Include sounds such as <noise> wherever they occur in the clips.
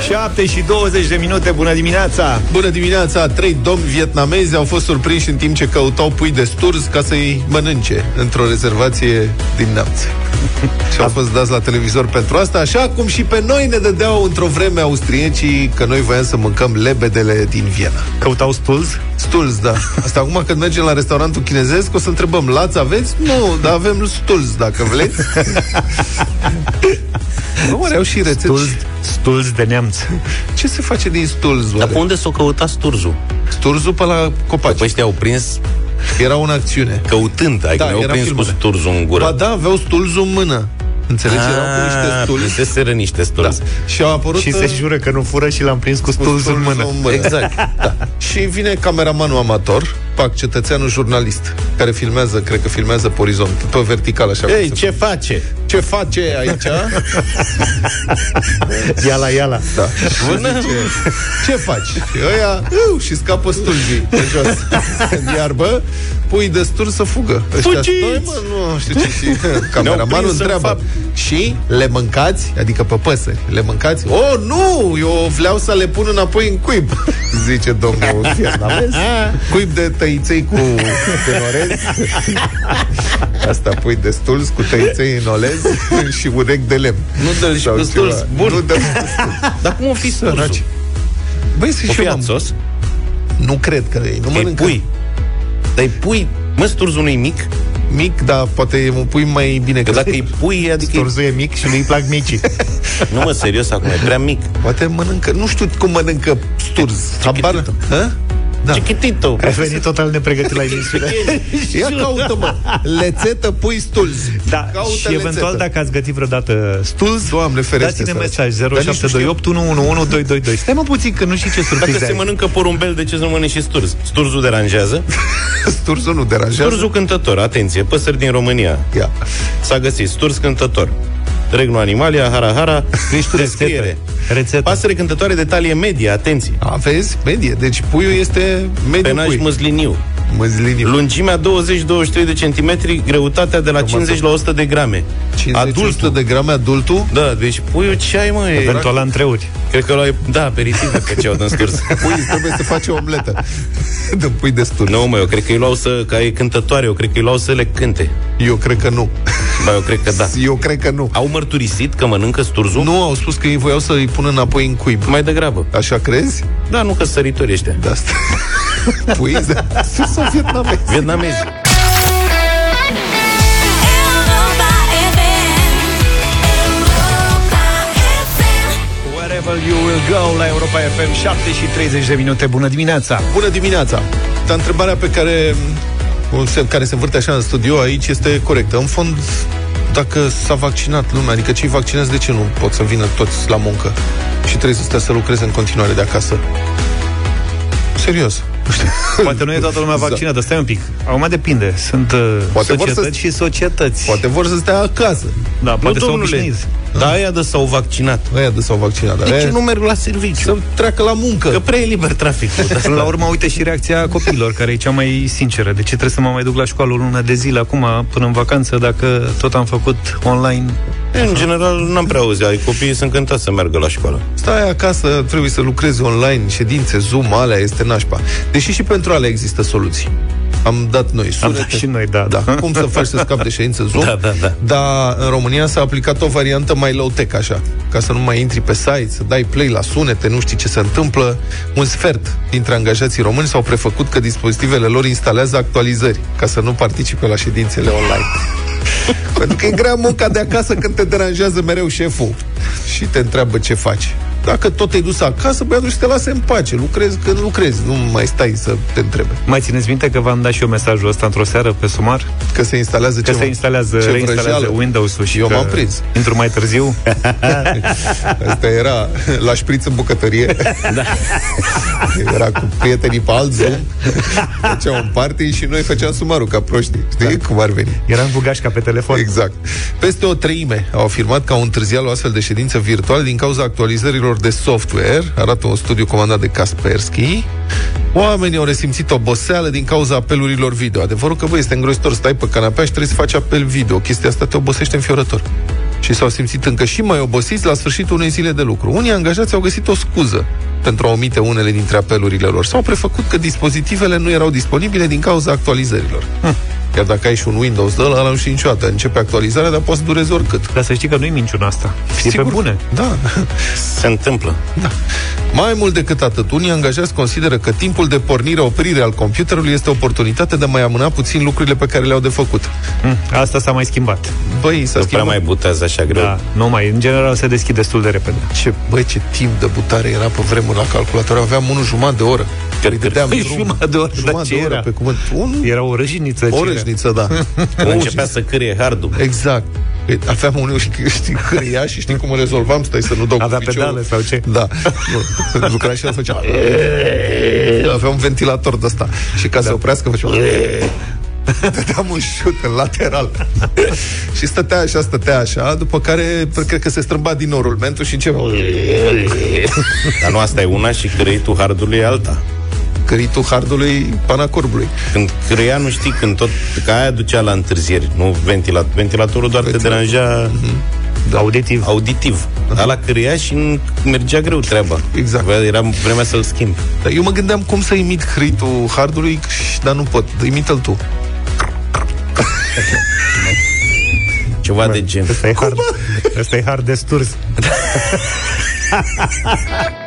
7 și 20 de minute, bună dimineața! Bună dimineața! Trei domni vietnamezi au fost surprinși în timp ce căutau pui de sturz ca să-i mănânce într-o rezervație din Neamț. <laughs> și au fost dați la televizor pentru asta, așa cum și pe noi ne dădeau într-o vreme austriecii că noi voiam să mâncăm lebedele din Viena. Căutau stulz? Stulz, da. Asta acum când mergem la restaurantul chinezesc o să întrebăm, lați aveți? Nu, dar avem stulz, dacă vreți. <laughs> Nu, au și rețete. Stulz, stulz de neamț. <laughs> Ce se face din stulz? Dar pe unde s-o căuta sturzul? Sturzul pe la copaci. Că ăștia au prins Era o acțiune. căutând, adică Da, da, au era prins filmare. cu sturzul în gură. Ba da, aveau stulzul în mână. Înțelegi? Erau cu niște Ah, stulzi. prinseseră niște Da. sturzi. Și au apărut Și se uh, jură că nu fură și l-am prins cu stulzul în mână. Exact. Da. <laughs> Și vine cameramanul amator, pac, cetățeanul jurnalist, care filmează, cred că filmează pe orizont, pe vertical, așa. cum Ei, se ce face? ce face aici? <laughs> Iala, iala. Da. Bună. Ce, ce faci? Și ăia, uu, și scapă stulzii pe jos. În iarbă, pui de stur să fugă. Ăștia, Fugiți! "Stai, mă, nu știu ce. Și <laughs> cameramanul prins în întreabă. fapt. Și le mâncați? Adică pe păsări. Le mâncați? Oh, nu! Eu vreau să le pun înapoi în cuib. <laughs> Zice domnul vietnamez. Cuib de tăiței cu tenorez. Asta pui de stulz cu tăiței în olez și urechi de lemn. Nu dă-l și Sau cu ceva. stulz. Bun. Nu dă Dar cum o fi Săraci. sturzul? Băi, să O și fi eu m-am- sos? Nu cred că ei nu Că-i mănâncă pui. Dar pui, mă, sturzul nu mic? mic, dar poate e un pui mai bine Că crescut. dacă e pui, adică e... Sturzul e mic și nu-i plac micii. <laughs> Nu mă, serios, acum e prea mic. Poate mănâncă, nu știu cum mănâncă sturz. Habar. Hă? Da. Chiquitito. Ai venit total nepregătit la emisiune. <laughs> Ia caută, mă. Lețetă pui stulz. Da, Caută și eventual lețetă. dacă ați gătit vreodată stulz, Doamne ferește, dați-ne săraci. mesaj Dar nici nu 0728 111222. Stai mă puțin, că nu știi ce Dacă surprize se ai. mănâncă porumbel, de ce să nu mănânci și sturz? Sturzul deranjează? <laughs> Sturzul nu deranjează. Sturzul cântător, atenție, păsări din România. Ia. S-a găsit sturz cântător. Regnul Animalia, Hara Hara, Ești tu descriere. rețetă. Rețetă. Pasăre cântătoare de talie medie, atenție. Aveți? Medie. Deci puiul este mediu Penaj pui. măsliniu. Măzliniu. Lungimea 20-23 de centimetri, greutatea de la 50 la 100 de grame. 50 Adultul. de grame adultul. Da, deci puiul ce ai, mă? E, Eventual la întreuri. cred că l-ai... Da, aperitiv pe ce au din sturs. <laughs> Pui trebuie să face o omletă. <laughs> De pui de sturz. Nu, mă, eu cred că îi luau să... Ca e cântătoare, eu cred că îi luau să le cânte. Eu cred că nu. Ba, eu cred că da. <laughs> Eu cred că nu. Au mărturisit că mănâncă sturzul? Nu, au spus că ei voiau să îi pună înapoi în cuib. Mai degrabă. Așa crezi? Da, nu că săritori ăștia. De asta. Pui de sus sau vietnamezi? Vietnamezi. Europa FM. Europa FM. Wherever you will go la Europa FM 7 și 30 de minute. Bună dimineața! Bună dimineața! Dar întrebarea pe care, o se- care se învârte așa în studio aici este corectă. În fond, dacă s-a vaccinat lumea, adică cei vaccinați, de ce nu pot să vină toți la muncă și trebuie să stea să lucreze în continuare de acasă? Serios. <laughs> Poate nu e toată lumea vaccinată, stai un pic. Acum depinde. Sunt uh, Poate vor societăți să- și societăți. Poate vor să stea acasă. Da, poate nu, s-au domnule. Obișnuit. Da, aia de s-au vaccinat. Aia de s-au vaccinat. Dar De ce aia nu merg la serviciu? să treacă la muncă. Că prea e liber traficul. <laughs> Până la urmă, uite și reacția copiilor, care e cea mai sinceră. De ce trebuie să mă mai duc la școală o lună de zile acum, până în vacanță, dacă tot am făcut online? În general, n-am prea auzit. Ai copiii sunt încântați să meargă la școală. Stai acasă, trebuie să lucrezi online, ședințe, Zoom, alea este nașpa. Deși și pentru alea există soluții. Am dat noi Am sunete. dat și noi, da. Da, cum să faci să scapi de ședință Zoom? <laughs> Da, da, da. Dar în România s-a aplicat o variantă mai low-tech, așa, ca să nu mai intri pe site, să dai play la sunete, nu știi ce se întâmplă. Un sfert dintre angajații români s-au prefăcut că dispozitivele lor instalează actualizări, ca să nu participe la ședințele online. <laughs> Pentru că e grea munca de acasă când te deranjează mereu șeful și te întreabă ce faci. Dacă tot te-ai dus acasă, băi, atunci te lase în pace. Lucrezi când lucrezi, nu mai stai să te întrebe. Mai țineți minte că v-am dat și eu mesajul ăsta într-o seară pe sumar? Că se instalează Că ce se instalează, ce reinstalează vrăjeală. Windows-ul și Eu că m-am prins. Intru mai târziu. <laughs> Asta era la șpriț în bucătărie. Da. Era cu prietenii pe alt Zoom. Făceau un party și noi făceam sumarul ca proștii. Știi cum ar veni? Eram cu gașca pe telefon. Exact. Peste o treime au afirmat că au întârziat la o astfel de ședință virtuală din cauza actualizărilor jocurilor de software, arată un studiu comandat de Kaspersky, oamenii au resimțit oboseală din cauza apelurilor video. Adevărul că, băi, este îngrozitor, stai pe canapea și trebuie să faci apel video. Chestia asta te obosește înfiorător. Și s-au simțit încă și mai obosiți la sfârșitul unei zile de lucru. Unii angajați au găsit o scuză pentru a omite unele dintre apelurile lor. S-au prefăcut că dispozitivele nu erau disponibile din cauza actualizărilor. Hm. Chiar dacă ai și un Windows de ăla, nu știi niciodată. Începe actualizarea, dar poate să dureze oricât. Dar să știi că nu-i minciuna asta. E pe bune. Da. Se întâmplă. Da. Mai mult decât atât, unii angajați consideră că timpul de pornire-oprire al computerului este o oportunitate de a mai amâna puțin lucrurile pe care le-au de făcut. Hm, Asta s-a mai schimbat. Băi, s-a Nu prea schimbat. mai butează așa greu. Da, nu mai. În general se deschid destul de repede. Ce, băi, ce timp de butare era pe vremuri la calculator. Aveam unul jumătate de oră. Îi dădeam Păi, drum. jumătate de oră, dar Jumătate ce de oră, era? pe cuvânt. Un, Era o răjiniță. o ce era? răjniță, da. <laughs> Când începea să cârie hardul. Exact. Păi, Aveam unul, știi, știi câria și știi cum îl rezolvam? Stai să nu dau cu Avea piciorul. pedale sau ce? Da. Nu. <laughs> Lucra și el făcea... <laughs> Avea un ventilator de ăsta. Și ca să oprească făcea... Dădeam un șut în lateral. și stătea așa, stătea așa, după care cred că se strâmba din nou rulmentul și începea... Dar nu asta e una și creitul hardului e alta. Căritul hardului panacorbului. Când crea, nu știi, când tot... Că aia ducea la întârzieri, nu ventilator. Ventilatorul doar te Ventilator. deranja Da. Auditiv. auditiv. Dar la crea și nu- mergea greu treaba. Exact. Avea- Era vremea să-l schimb. Dar eu mă gândeam cum să imit hritul hardului, și- dar nu pot. Imite-l tu. <laughs> Ceva de gen. Ăsta e hard, ăsta e hard de sturs. <laughs>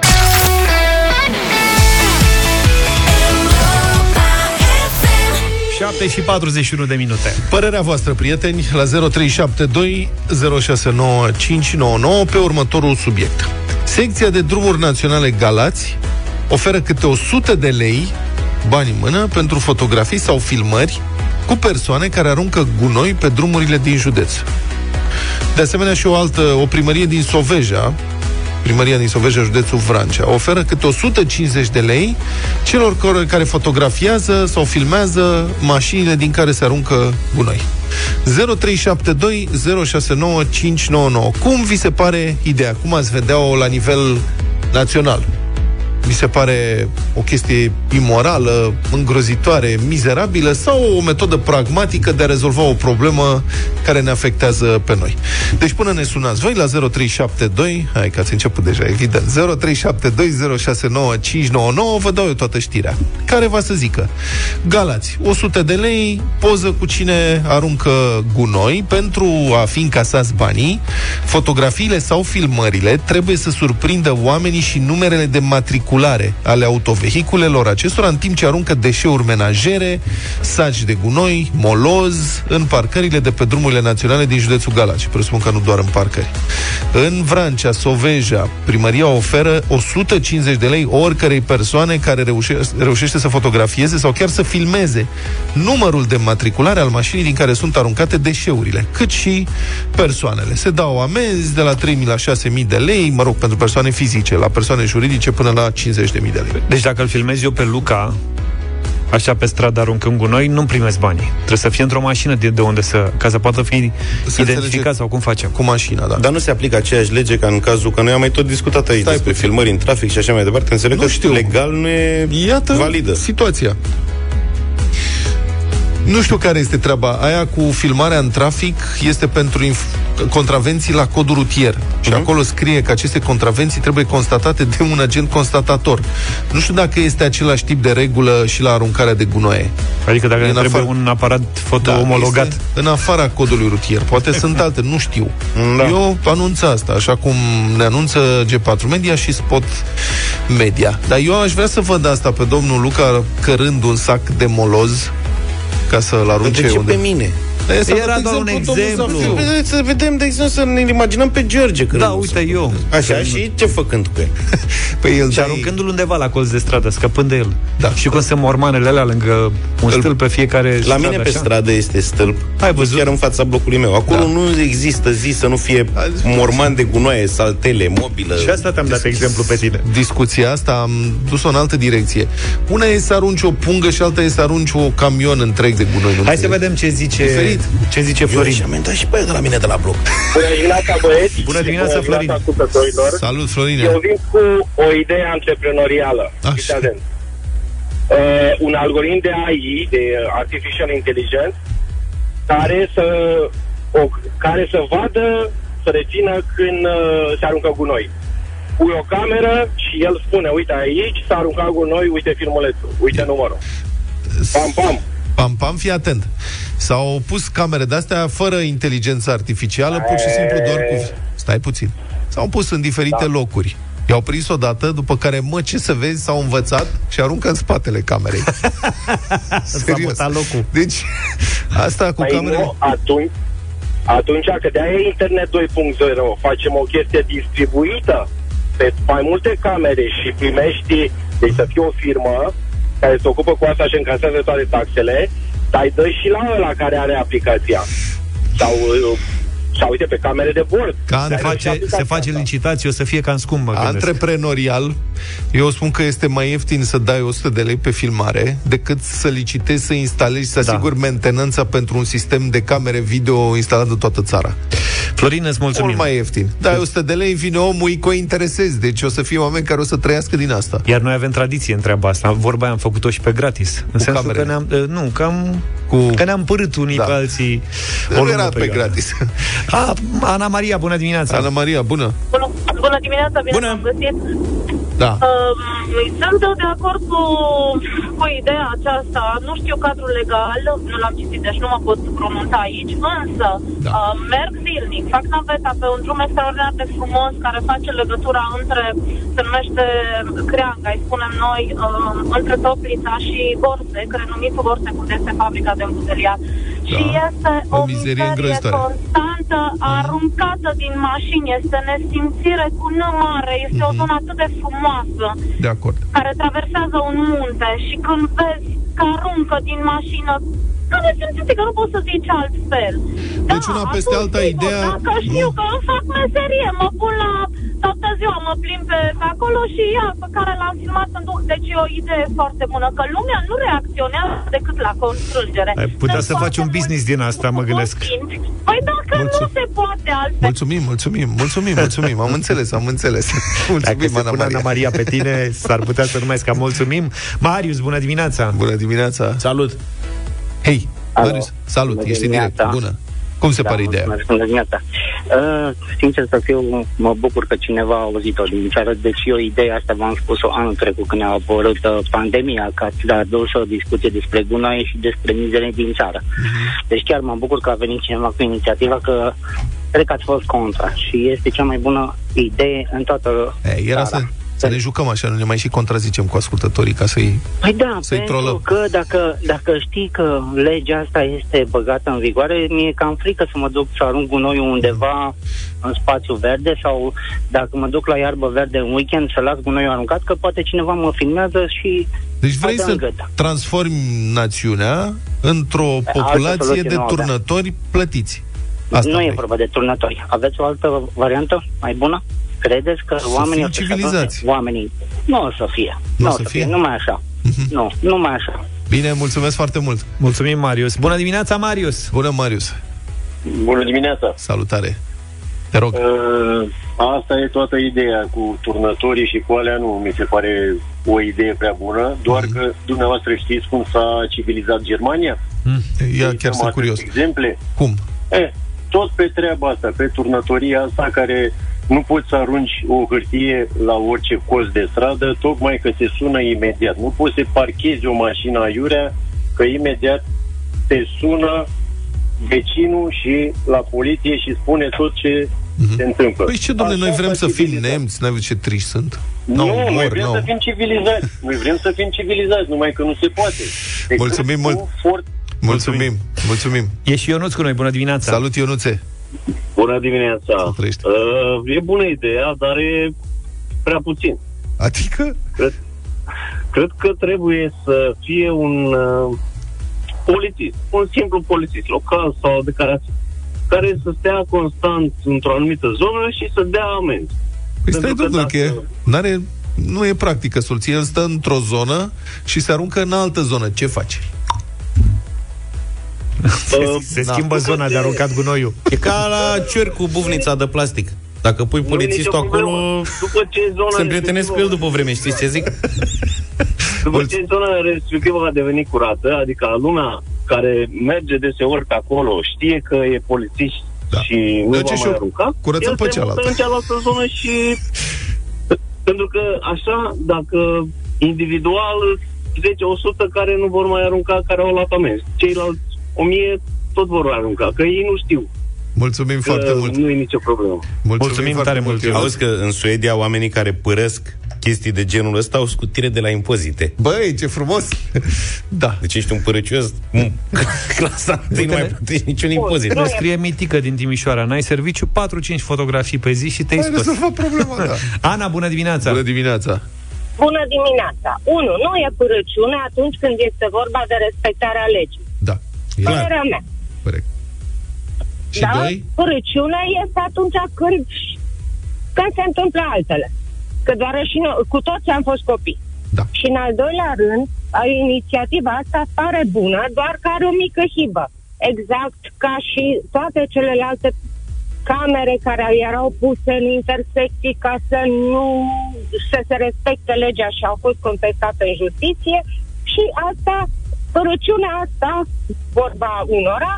7 și 41 de minute. Părerea voastră, prieteni, la 0372 069599 pe următorul subiect. Secția de drumuri naționale Galați oferă câte 100 de lei, bani în mână, pentru fotografii sau filmări cu persoane care aruncă gunoi pe drumurile din județ. De asemenea și o altă, o primărie din Soveja, Primăria din Soveja, județul Vrancea, oferă câte 150 de lei celor care- care fotografiază sau filmează mașinile din care se aruncă gunoi. 0372 069 599. Cum vi se pare ideea? Cum ați vedea-o la nivel național? Mi se pare o chestie imorală, îngrozitoare, mizerabilă sau o metodă pragmatică de a rezolva o problemă care ne afectează pe noi. Deci până ne sunați voi la 0372, hai că ați început deja, evident, 0372069599, vă dau eu toată știrea. Care va să zică? Galați, 100 de lei, poză cu cine aruncă gunoi, pentru a fi încasați banii, fotografiile sau filmările trebuie să surprindă oamenii și numerele de matriculare ale autovehiculelor acestora în timp ce aruncă deșeuri menajere, saci de gunoi, moloz în parcările de pe drumurile naționale din județul Galați. Presupun că nu doar în parcări. În Vrancea, Soveja, primăria oferă 150 de lei oricărei persoane care reușe- reușește să fotografieze sau chiar să filmeze numărul de matriculare al mașinii din care sunt aruncate deșeurile, cât și persoanele. Se dau amenzi de la 3.000 la 6.000 de lei, mă rog, pentru persoane fizice, la persoane juridice până la 50.000 de lei. Deci dacă îl filmez eu pe Luca, așa pe stradă aruncând gunoi, nu primesc banii. Trebuie să fie într-o mașină de, de unde să, ca să poată fi identificat înțelege- sau cum facem. Cu mașina, da. Dar nu se aplică aceeași lege ca în cazul că noi am mai tot discutat aici Stai despre puțin. filmări în trafic și așa mai departe. Înțeleg Nu că știu. legal nu e Iată validă. situația. Nu știu care este treaba. Aia cu filmarea în trafic este pentru inf- contravenții la codul rutier. Și acolo scrie că aceste contravenții trebuie constatate de un agent constatator. Nu știu dacă este același tip de regulă și la aruncarea de gunoaie. Adică dacă În ne trebuie afară- un aparat foto omologat. este în afara codului rutier. Poate sunt <laughs> alte, nu știu. Da. Eu anunț asta, așa cum ne anunță G4 Media și Spot Media. Dar eu aș vrea să văd asta pe domnul Luca cărând un sac de moloz ca să-l arunce De ce unde... pe mine? E, s-a Era dat doar un exemplu, domnul exemplu. Zafiu. Vede- Să vedem, de exemplu, să ne imaginăm pe George. Când Da, nu uite se- eu. Așa, și ce făcând cu el? <laughs> Păi el Și dai- aruncându-l undeva la colț de stradă, scăpând de el. Da. Și cum sunt mormanele alea lângă un Îl- stâlp pe fiecare La stradă, mine pe așa. stradă este stâlp. Ai văzut? Chiar în fața blocului meu. Acolo Da. nu există zi să nu fie morman de gunoaie, saltele, mobilă. Și asta te-am dat exemplu pe tine. discuția asta am dus-o în altă direcție. Una e să arunci o pungă și alta e să arunci o camion întreg de gunoi. nu Hai să înțeleg? vedem ce zice Diferit. Auzit. Ce zice Eu Florin? și am intrat și pe aia de la mine de la bloc. Bună dimineața, băieți! Bună dimineața, Florin. ascultătorilor! Salut, Florine. Eu vin cu o idee antreprenorială. Așa. Fiți atenți. Uh, un algoritm de AI, de Artificial Intelligence, care să, o, care să vadă, să rețină când uh, se aruncă gunoi. Pui o cameră și el spune, uite aici s-a aruncat gunoi, uite filmulețul, uite numărul. Pam, pam. Pam, pam, fii atent. S-au pus camere de-astea fără inteligență artificială, pur și simplu doar cu... Stai puțin. S-au pus în diferite da. locuri. I-au prins odată, după care, mă, ce să vezi, s-au învățat și aruncă în spatele camerei. <laughs> S-a mutat locul. Deci, asta cu Păi camerele... nu, atunci, atunci, că de-aia e Internet 2.0, facem o chestie distribuită pe mai multe camere și primești, deci să fie o firmă care se ocupă cu asta și încasează toate taxele, dar îi dă și la ăla care are aplicația. Sau, uh, sau uite, pe camere de bord. Ca Se Are face, se face licitație, o să fie cam scump, mă gândesc. Antreprenorial, eu spun că este mai ieftin să dai 100 de lei pe filmare decât să licitezi, să instalezi, să Da. asiguri mentenanța pentru un sistem de camere video instalat în toată țara. Florin, îți mulțumim. Mult mai ieftin. Dai 100 de lei, vine omul, îi cointeresezi. Deci o să fie oameni care o să trăiască din asta. Iar noi avem tradiție în treaba asta. Vorba aia am făcut-o și pe gratis. În sensul camerele. că ne-am, eh, nu, că am, Cu- că ne-am părât unii Da. pe alții. o Nu lungă era pe perioadă. gratis. A, Ana Maria, bună dimineața. Ana Maria, bună. Bună, bună dimineața, bine Bună. v-am găsit. Da. Uh, sunt de acord cu, cu ideea aceasta. Nu știu cadrul legal, nu l-am citit, deci nu mă pot pronunța aici, însă Da. uh, merg zilnic, fac naveta pe un drum extraordinar de frumos care face legătura între, se numește Creanga, îi spunem noi, uh, între Toplița și Borsec, renumitul Borsec, unde este fabrica de îmbuteliat. Și este o o, mizerie mizerie îngrozitoare. constantă, aruncată din mașini, este nesimțire cu N mare, este o zonă atât de frumoasă De acord. care traversează un munte. Și când vezi că aruncă din mașină, că nesimțite, că nu poți să zici altfel. Deci una peste atunci, alta, sigur, ideea- Dacă știu că îmi fac meserie, mă pun la toată ziua, mă plimb pe, pe acolo și ia pe care l-am filmat în duc. Deci e o idee foarte bună, că lumea nu reacționează decât la constrângere. Ai putea Sunt să faci foarte un business mulți din asta, mă gândesc. simți. Păi dacă Mulțum- nu se poate altfel. Mulțumim, mulțumim, mulțumim, mulțumim. Am înțeles, am înțeles. <laughs> Dacă Mulțumim, se Ana pune Ana Maria. Maria pe tine, s-ar putea să numesc ca mulțumim. Marius, bună dimineața. Bună dimineața. Salut! Hei, Alo. Marius, salut, Bună ești în direct. dimineața. Bună. Cum se Da, pare ideea? mulțumesc, Bună dimineața. Uh, sincer să fiu, mă bucur că cineva a auzit-o din țară, deci eu ideea asta v-am spus-o anul trecut când a apărut uh, pandemia, că ați adus o discuție despre gunoaie și despre mizere din țară. Mhm. Deci chiar mă bucur că a venit cineva cu inițiativa, că cred că ați fost contra și este cea mai bună idee în toată E, era țara. să, să ne jucăm așa, nu ne mai și contrazicem cu ascultătorii ca să-i... Păi da, Să-i pentru trolăm. că dacă, dacă știi că legea asta este băgată în vigoare, mi-e cam frică să mă duc să arunc gunoiul undeva în spațiu verde sau dacă mă duc la iarbă verde în weekend să las gunoiul aruncat, că poate cineva mă filmează și Deci vrei Mă dă să în gât. transformi națiunea într-o Altă populație soluție de nu avem. turnători plătiți. Asta nu e vrei. vorba de turnători. Aveți o altă variantă mai bună? Credeți că oamenii fim o să-și civilizați. adune? Oamenii nu o să fie. Nu Nu o o să să fie? fie. Numai așa. Nu, numai așa. Bine, mulțumesc foarte mult. Mulțumim, Marius. Bună dimineața, Marius. Bună, Marius. Bună dimineața! Salutare. Te rog. Uh, asta e toată ideea cu turnătorii și cu alea nu mi se pare o idee prea bună, doar Mhm. că dumneavoastră știți cum s-a civilizat Germania? Ia Deci, chiar am sunt atât curios. Exemple? Cum? Eh, tot pe treaba asta, pe turnătoria asta care nu poți să arunci o hârtie la orice colț de stradă, tocmai că se sună imediat. Nu poți să parchezi o mașină aiurea, că imediat te sună vecinul și la poliție și spune tot ce se întâmplă. Păi ce, domnule, noi Așa vrem s-a să fim civilizat. nemți, n-ai văzut ce triști sunt. Nu, N-au noi umor, vrem n-au. să fim civilizați. Noi vrem să fim civilizați, numai că nu se poate. Decât Mulțumim cu mult. Fort... Mulțumim, mulțumim. E și Ionuț cu noi, bună dimineața. Salut, Ionuțe. Bună dimineața. Să trăiești. Uh, e bună ideea, dar e prea puțin. Adică? Cred, cred că trebuie să fie un uh, polițist, un simplu polițist local sau de care care să stea constant într-o anumită zonă și să dea amenzi. Păi stai, Pentru că domnule, că e, dacă- n-are, nu e practică soluție. El stă într-o zonă și se aruncă în altă zonă. Ce faci? Se, se schimbă da. zona de aruncat gunoiul. E ca la cer cu buvnița de plastic. Dacă pui Nu e polițistul nicio problemă. acolo, După ce zona se împrietenesc cu el după vreme, știți ce zic? <laughs> După ce zona respectivă a devenit curată, adică lumea care merge deseori pe acolo știe că e polițist Da. și nu Merge va și mai o- arunca, curățăm el pe se cealaltă. mută în cealaltă zonă și... Pentru că așa, dacă individual 10-100 care nu vor mai arunca, care au luat amenzi. Ceilalți 1000 tot vor arunca, că ei nu știu. Mulțumim Că foarte mult. nu e nicio problemă. Mulțumim foarte tare mult, Ionuț. Auzi că în Suedia oamenii care părăsc chestii de genul ăsta au scutire de la impozite. Băi, ce frumos! <laughs> Da. Deci ești un părăcios, m, <laughs> clasa întâi nu mai plătești niciun impozit. Ne scrie Mitică din Timișoara. N-ai serviciu, 4-5 fotografii pe zi și te-ai Ai scos. rezolvat problema, da. <laughs> Ana, bună dimineața! Bună dimineața! Bună dimineața! Unu, nu e părăciune atunci când este vorba de respectarea legii. Da. E Părerea mea. corect. Și da? doi? Părăciunea este atunci când, când se întâmplă altele. Că doar și noi, cu toți am fost copii. Da. Și în al doilea rând, a, inițiativa asta pare bună, doar că are o mică hibă. Exact ca și toate celelalte camere care erau puse în intersecții ca să nu să se respecte legea și au fost contestate în justiție și asta, părăciunea asta, vorba unora,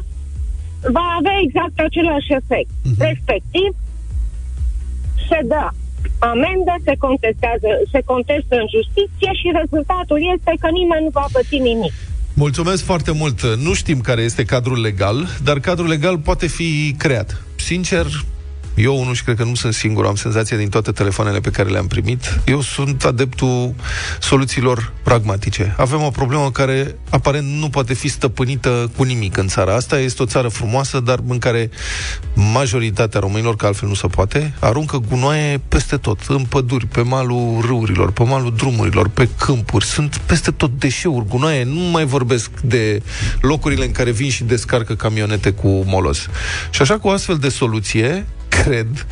va avea exact același efect. Uh-huh. Respectiv, se dă amendă, se contestează, se contestă în justiție și rezultatul este că nimeni nu va păți nimic. Mulțumesc foarte mult. Nu știm care este cadrul legal, dar cadrul legal poate fi creat. Sincer, eu unul și cred că nu sunt singur, am senzația din toate telefoanele pe care le-am primit. Eu sunt adeptul soluțiilor pragmatice. Avem o problemă care aparent nu poate fi stăpânită cu nimic în țara asta. Este o țară frumoasă, dar în care majoritatea românilor, că altfel nu se poate, aruncă gunoaie peste tot, în păduri, pe malul râurilor, pe malul drumurilor, pe câmpuri. Sunt peste tot deșeuri, gunoaie. Nu mai vorbesc de locurile în care vin și descarcă camionete cu molos. Și așa cu o astfel de soluție, cred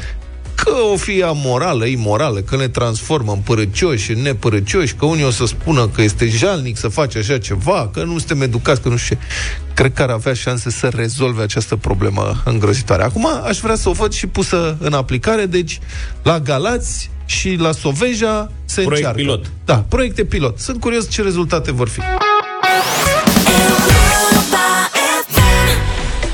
că o fi amorală, imorală, că ne transformă în părăcioși, în nepărăcioși, că unii o să spună că este jalnic să faci așa ceva, că nu suntem educați, că nu știu ce. Cred că ar avea șanse să rezolve această problemă îngrozitoare. Acum aș vrea să o văd și pusă în aplicare, deci la Galați și la Soveja se Proiect încearcă. pilot. Da, proiecte pilot. Sunt curios ce rezultate vor fi.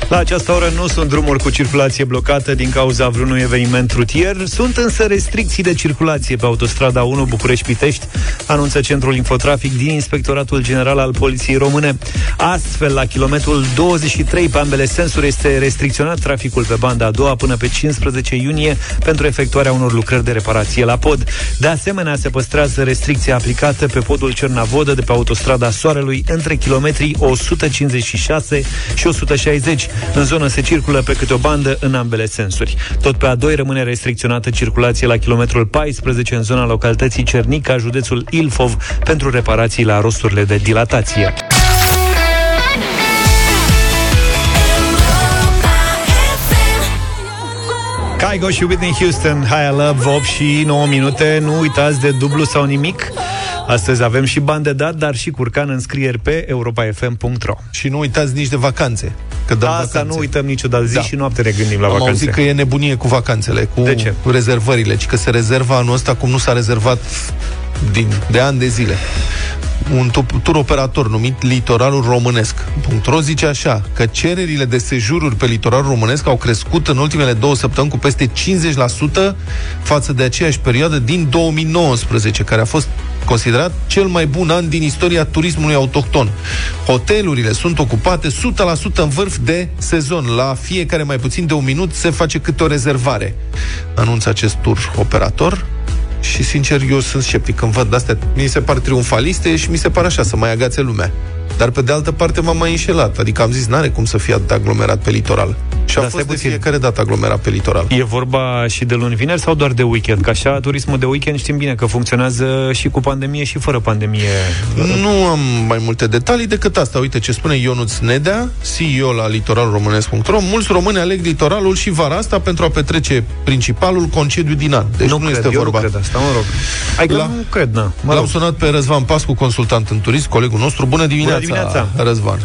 La această oră nu sunt drumuri cu circulație blocată din cauza vreunui eveniment rutier, sunt însă restricții de circulație pe autostrada 1 București-Pitești, anunță Centrul Infotrafic din Inspectoratul General al Poliției Române. Astfel, la kilometrul 23 pe ambele sensuri este restricționat traficul pe banda a doua până pe 15 iunie pentru efectuarea unor lucrări de reparație la pod. De asemenea, se păstrează restricția aplicată pe podul Cernavodă de pe autostrada Soarelui între kilometrii 156 și 160. În zonă se circulă pe câte o bandă în ambele sensuri. Tot pe A2 rămâne restricționată circulație la kilometrul 14 în zona localității Cernica, județul Ilfov, pentru reparații la rosturile de dilatație. Kygo și Whitney Houston, High Love, 8 și 9 minute. Nu uitați de dublu sau nimic. Astăzi avem și bani de dat, dar și curcan înscrieri pe europafm.ro. Și nu uitați nici de vacanțe. Că dăm Asta vacanțe. nu uităm niciodată, zi Da. și noapte ne gândim la Am vacanțe. auzit că e nebunie cu vacanțele, cu De ce? rezervările, ci că se rezervă anul ăsta cum nu s-a rezervat din, de ani de zile. Un tu- tur operator numit Litoralul Românesc. .ro zice așa, că cererile de sejururi pe litoralul românesc au crescut în ultimele două săptămâni cu peste 50% față de aceeași perioadă din 2019, care a fost considerat cel mai bun an din istoria turismului autohton. Hotelurile sunt ocupate 100% în vârf de sezon. La fiecare mai puțin de un minut se face câte o rezervare. Anunță acest tur operator și sincer eu sunt sceptic când văd astea. Mi se par triumfaliste și mi se par așa să mai agațe lumea. Dar pe de altă parte m-am mai înșelat. Adică am zis, n-are cum să fie atât aglomerat pe litoral. Și a Dar fost stai de puțin. fiecare dată aglomerat pe litoral. E vorba și de luni vineri sau doar de weekend? Că așa, turismul de weekend știm bine că funcționează și cu pandemie și fără pandemie. Nu am mai multe detalii decât asta. Uite ce spune Ionuț Nedea, CEO la litoralromânesc.ro. Mulți români aleg litoralul și vara asta pentru a petrece principalul concediu din an. Deci nu, cred, este eu vorba. nu cred asta, mă rog. Hai că La- nu cred, na. Mă L-am rog. sunat pe Răzvan Pascu, consultant în turism, colegul nostru. Bună dimineața, Bună dimineața. Răzvan.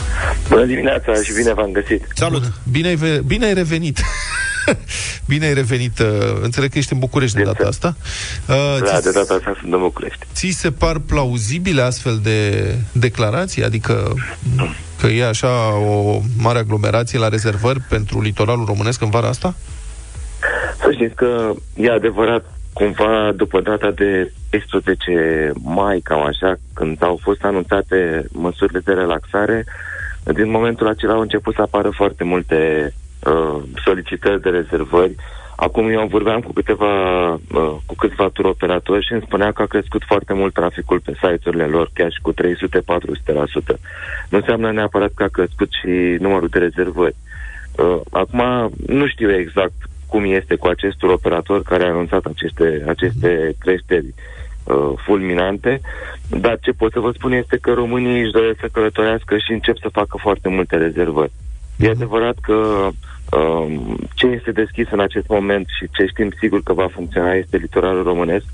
Bună dimineața și bine v-am găsit. Salut! Bine ai, ve- bine ai revenit. <laughs> bine ai revenit. uh, Înțeleg că ești în București de data asta. Uh, Da, ți- de data asta sunt în București. Ți se par plauzibile astfel de declarații? Adică că e așa o mare aglomerație la rezervări pentru litoralul românesc în vara asta? Să știți că e adevărat, cumva după data de 13 mai, cam așa, când au fost anunțate măsurile de relaxare, din momentul acela au început să apară foarte multe uh, solicitări de rezervări. Acum eu vorbeam cu câteva, uh, cu câțiva tur operatori și îmi spunea că a crescut foarte mult traficul pe site-urile lor, chiar și cu 300-400%. Nu înseamnă neapărat că a crescut și numărul de rezervări. Uh, acum nu știu exact cum este cu acest tur operator care a anunțat aceste, aceste creșteri uh, fulminante, dar ce pot să vă spun este că românii își doresc să călătorească și încep să facă foarte multe rezervări. E adevărat că um, ce este deschis în acest moment și ce știm sigur că va funcționa este litoralul românesc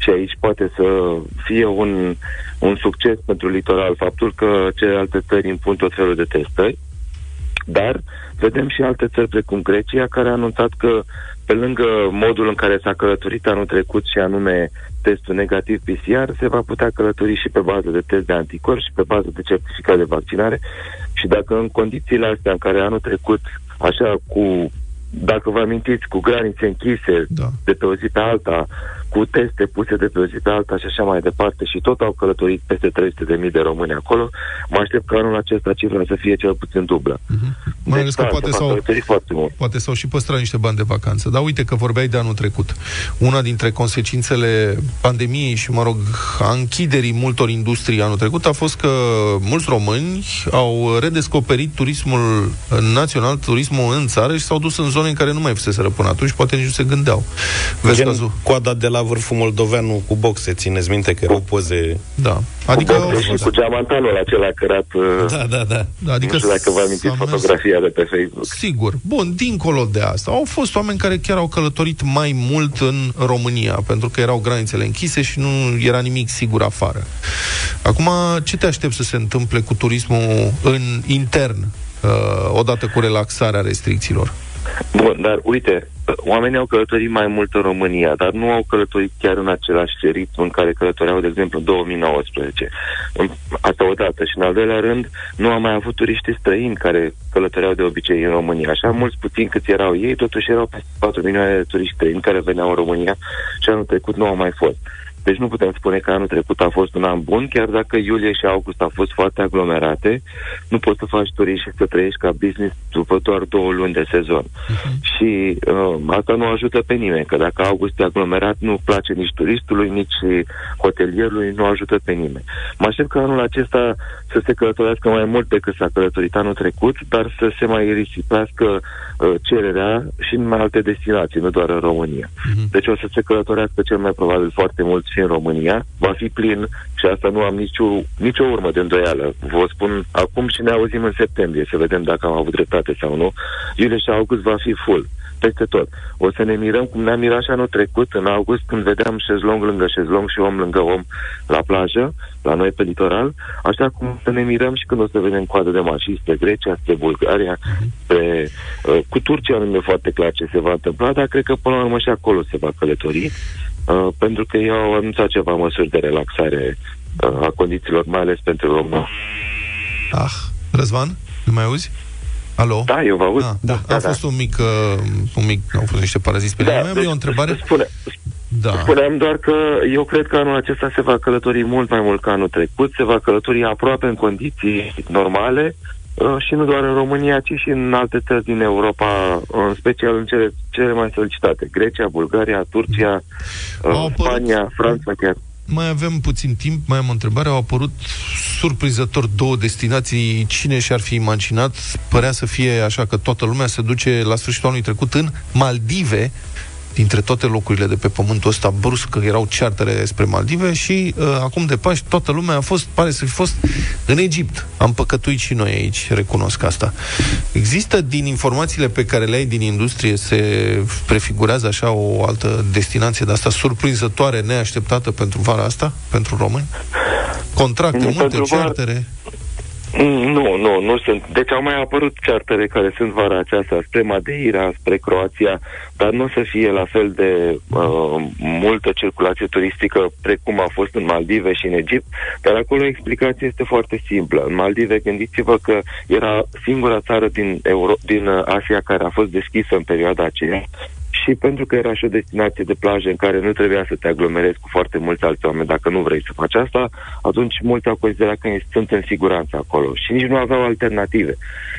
și aici poate să fie un, un succes pentru litoral faptul că celelalte țări impun tot felul de testări, dar vedem și alte țări precum Grecia care a anunțat că pe lângă modul în care s-a călătorit anul trecut și anume testul negativ PCR, se va putea călători și pe bază de test de anticorpi și pe bază de certificat de vaccinare și dacă în condițiile astea în care anul trecut, așa cu dacă vă amintiți, cu granițe închise Da. de pe o zi pe alta, cu teste puse de pe o zi pe alta și așa mai departe și tot au călătorit peste 300.000 de români acolo, mă aștept că anul acesta cifra să fie cel puțin dublă. Mai ales că da, poate se va s-au, călători foarte mult. poate s-au și păstrat niște bani de vacanță. Dar uite că vorbeai de anul trecut. Una dintre consecințele pandemiei și, mă rog, a închiderii multor industrii anul trecut a fost că mulți români au redescoperit turismul național, turismul în țară și s-au dus în zone în care nu mai fuseseră până atunci, poate nici nu se gândeau. Vezi Gen cazul? coada de la vârful Moldoveanu cu boxe, țineți minte că erau poze... Da. Adică Adică, cu, boxe și cu geamantanul acela cărat, uh, Da, da, da. da, adică nu știu dacă vă amintiți s-a mers- fotografia de pe Facebook. Sigur. Bun, dincolo de asta, au fost oameni care chiar au călătorit mai mult în România, pentru că erau granițele închise și nu era nimic sigur afară. Acum, ce te aștept să se întâmple cu turismul în intern, uh, odată cu relaxarea restricțiilor? Bun, dar uite, oamenii au călătorit mai mult în România, dar nu au călătorit chiar în același ritm în care călătoreau, de exemplu, în 2019. În- Asta odată. Și în al doilea rând, nu am mai avut turiștii străini care călătoreau de obicei în România. Așa mulți puțin cât erau ei, totuși erau peste 4 milioane de turiști străini care veneau în România și anul trecut nu au mai fost. Deci nu putem spune că anul trecut a fost un an bun, chiar dacă iulie și august au fost foarte aglomerate, nu poți să faci turism și să trăiești ca business după doar două luni de sezon. Și uh, asta nu ajută pe nimeni, că dacă august e aglomerat, nu place nici turistului, nici hotelierului, nu ajută pe nimeni. Mă aștept că anul acesta să se călătorească mai mult decât s-a călătorit anul trecut, dar să se mai risipească uh, cererea și în mai alte destinații, nu doar în România. Deci o să se călătorească cel mai probabil foarte mult și în România. Va fi plin și asta nu am nicio, nicio urmă de îndoială. Vă spun acum și ne auzim în septembrie să vedem dacă am avut dreptate sau nu. Iulie și august va fi full peste tot. O să ne mirăm cum ne-am mirat și anul trecut, în august, când vedeam șezlong lângă șezlong și om lângă om la plajă, la noi pe litoral, așa cum să ne mirăm și când o să vedem coadă de mașini spre Grecia, spre Bulgaria, spre, uh, cu Turcia nu e foarte clar ce se va întâmpla, dar cred că până la urmă și acolo se va călători, uh, pentru că ei au anunțat ceva măsuri de relaxare uh, a condițiilor, mai ales pentru români. Ah, Răzvan, nu mai auzi? Alo? Da, eu vă aud. Ah, da, a fost un mic, uh, un mic, au fost niște paraziți pe da, Mai am eu o întrebare? Spune, Da. Spuneam doar că eu cred că anul acesta se va călători mult mai mult ca anul trecut, se va călători aproape în condiții normale uh, și nu doar în România, ci și în alte țări din Europa, în special în cele, cele mai solicitate. Grecia, Bulgaria, Turcia, Au uh, apărut- Spania, Franța chiar. Mai avem puțin timp, mai am o întrebare. Au apărut surprinzător două destinații. Cine și-ar fi imaginat? Părea să fie așa că toată lumea se duce la sfârșitul anului trecut în Maldive, dintre toate locurile de pe pământul ăsta, brusc că erau chartere spre Maldive și uh, acum de Paști toată lumea a fost, pare să fi fost în Egipt. Am păcătuit și noi aici, recunosc asta. Există din informațiile pe care le ai din industrie, se prefigurează așa o altă destinație de asta surprinzătoare, neașteptată pentru vara asta, pentru români? Contracte, Mm, multe pentru vară- chartere. Mm, Nu, nu, nu sunt. Deci au mai apărut chartere care sunt vara aceasta spre Madeira, spre Croația, dar nu o să fie la fel de uh, multă circulație turistică precum a fost în Maldive și în Egipt, dar acolo explicația este foarte simplă. În Maldive, gândiți-vă că era singura țară din, Euro- din uh, Asia care a fost deschisă în perioada aceea și pentru că era și o destinație de plajă în care nu trebuia să te aglomerezi cu foarte mulți alți oameni dacă nu vrei să faci asta, atunci mulți au considerat că sunt în siguranță acolo și nici nu aveau alternative.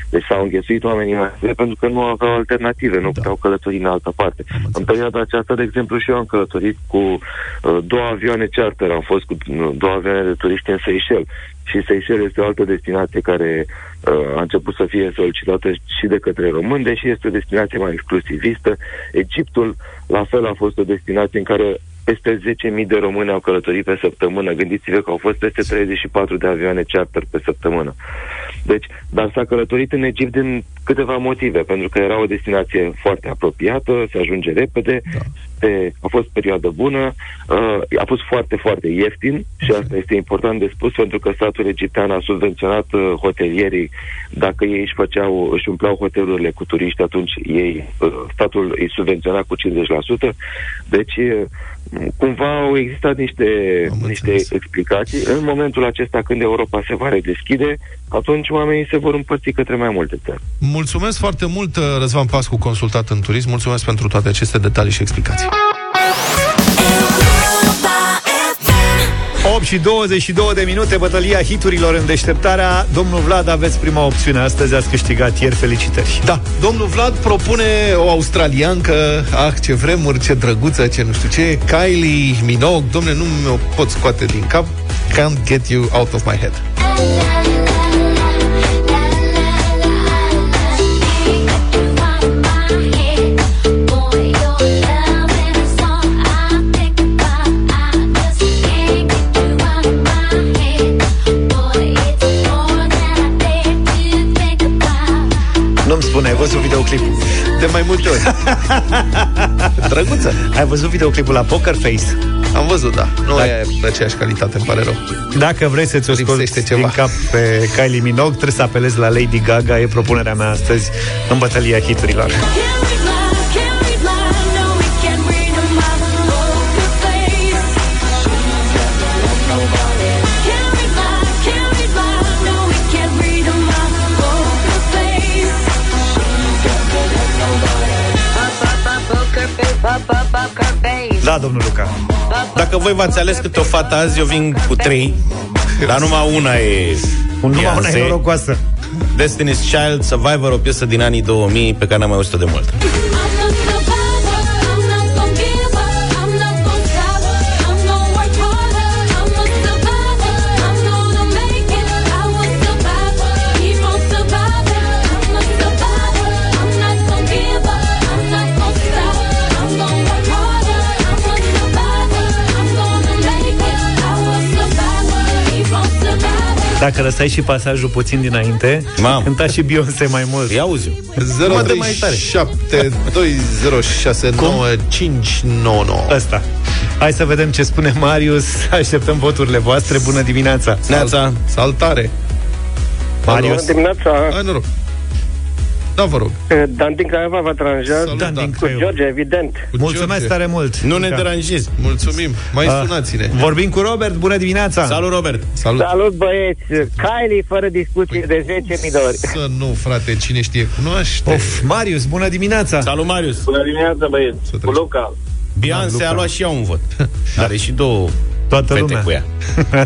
Deci s-au înghesuit oamenii mai mult pentru că nu aveau alternative, nu puteau călători în altă parte. În perioada aceasta, de exemplu, și eu am călătorit cu uh, două avioane charter, am fost cu uh, două avioane de turiști în Seychelles și Seychelles este o altă destinație care uh, a început să fie solicitată și de către români, deși este o destinație mai exclusivistă. Egiptul, la fel, a fost o destinație în care peste 10.000 de români au călătorit pe săptămână. Gândiți-vă că au fost peste 34 de avioane charter pe săptămână. Deci, dar s-a călătorit în Egipt din câteva motive, pentru că era o destinație foarte apropiată, se ajunge repede, da. Pe, a fost perioadă bună, uh, a fost foarte, foarte ieftin și asta este important de spus, pentru că statul egiptean a subvenționat uh, hotelierii, dacă ei își făceau, își umpleau hotelurile cu turiști, atunci ei, uh, statul îi subvenționa cu 50%, deci uh, cumva au existat niște, niște explicații. În momentul acesta, când Europa se va redeschide, atunci oamenii se vor împărți către mai multe țări. Mulțumesc foarte mult, uh, Răzvan Pascu, consultat în turism. Mulțumesc pentru toate aceste detalii și explicații. 8 și 22 de minute, bătălia hiturilor în deșteptarea. Domnul Vlad, aveți prima opțiune astăzi, ați câștigat ieri, felicitări. Da, domnul Vlad propune o australiancă, ah, ce vremuri, ce drăguță, ce nu știu ce, Kylie Minogue, domne, nu mi-o pot scoate din cap, Can't Get You Out of My Head. Videoclipul? De mai multe ori. <laughs> Drăguță. Ai văzut videoclipul la Poker Face? Am văzut, da. Nu Da. e de aceeași calitate, îmi pare rău. Dacă vrei să-ți o scoți Lipsește ceva. din cap pe Kylie Minogue, trebuie să apelezi la Lady Gaga, e propunerea mea astăzi în bătălia hiturilor. Da, domnul Luca. Dacă voi v-ați ales câte o fată azi, eu vin cu trei, dar numai una e Un numai una e Beyoncé. norocoasă. Destiny's Child, Survivor, o piesă din anii 2000 pe care n-am mai auzit-o de mult. Dacă lăsai și pasajul puțin dinainte, Mamă. cânta și Beyoncé mai mult. Îi auzi eu. Mă dă mai tare. 0372069599. Ăsta. Hai să vedem ce spune Marius. Așteptăm voturile voastre. Bună dimineața! Neața. Saltare. Marius. dimineața, Hai noroc. Da, vă rog. Dan din Craiova vă tranjează. Salut, Dan Dan. din Cu Craiova. George, evident. Cu Mulțumesc George. tare mult! Nu ne Da. deranjezi. Mulțumim. Mai Ah. sunați-ne. Vorbim cu Robert, bună dimineața! Salut, Robert. Salut. Salut băieți, Kylie fără discuție de 10.000 de ori. Să nu, frate, cine știe, cunoaște. Of, Marius, bună dimineața! Salut, Marius. Bună dimineața băieți, Să cu treci. Luca. Beyoncé Luca. a luat și ea un vot. Are și două Toată fete lumea. cu ea. <laughs>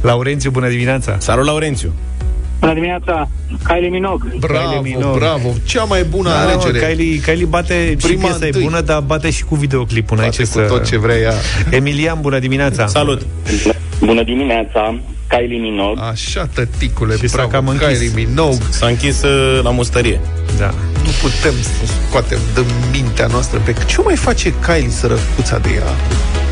Laurențiu, bună dimineața! Salut, Laurențiu. Bună dimineața, Kylie Minogue. Bravo, Kylie Minogue. bravo. Cea mai bună Da, alegere. mă, Kylie, Kylie bate Prima și piesa întâi. e bună, dar bate și cu videoclipul. N-ai Bate ce cu să... tot ce vrea ea. Emilian, bună dimineața! Salut! Bună dimineața, Kylie Minogue. Așa, tăticule, Și s-a bravo, cam închis. Kylie Minogue. S-a închis uh, la mustărie. Da. Nu putem să scoatem de mintea noastră pe... Ce mai face Kylie sărăcuța de ea?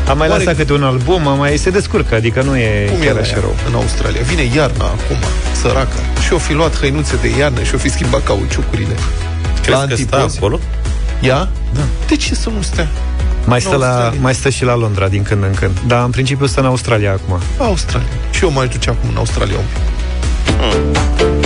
A mai Oare- lăsat câte un album, a mai se descurcă, adică nu e Cum e chiar la așa ea rău. în Australia? Vine iarna acum, săraca. Și-o fi luat hăinuțe de iarnă și-o fi schimbat cauciucurile. Crezi că stă antipozi. acolo? Ea? Da. De ce să nu stea? Mai În stă, la, Australia. mai stă și la Londra din când în când. Dar în principiu stă în Australia acum. Australia. Și eu m-aș duce acum în Australia un pic. Get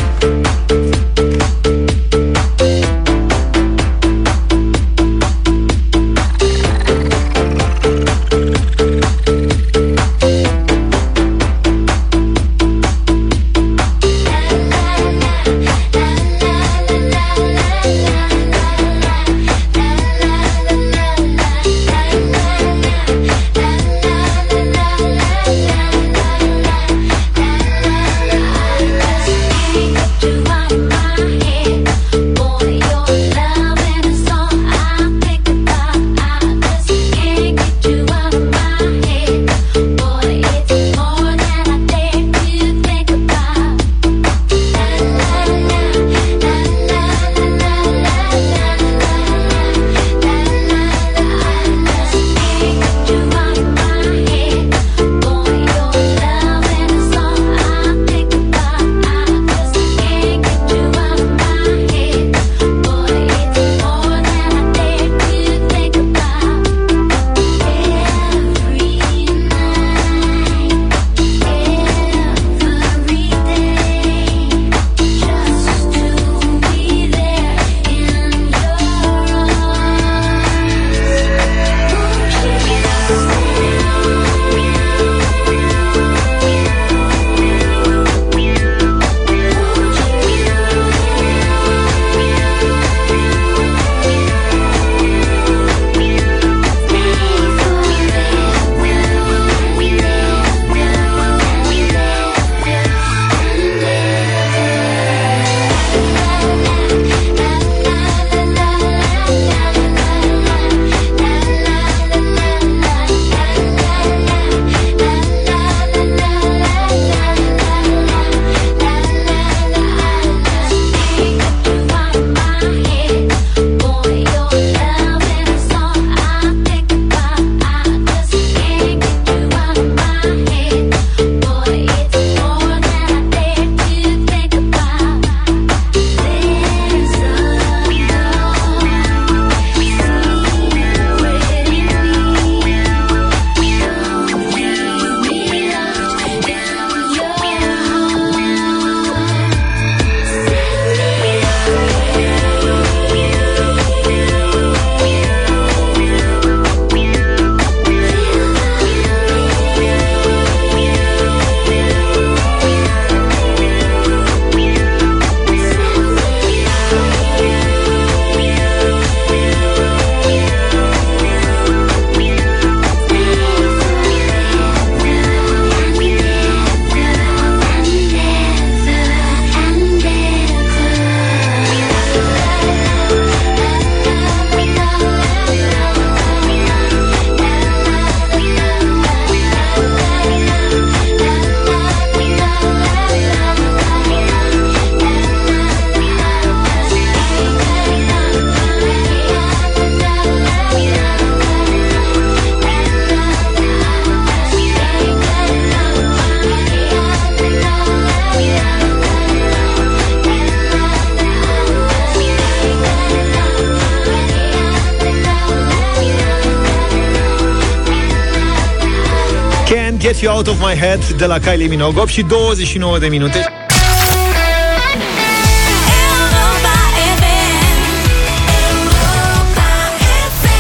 My Head de la Kylie Minogue 8 și 29 de minute.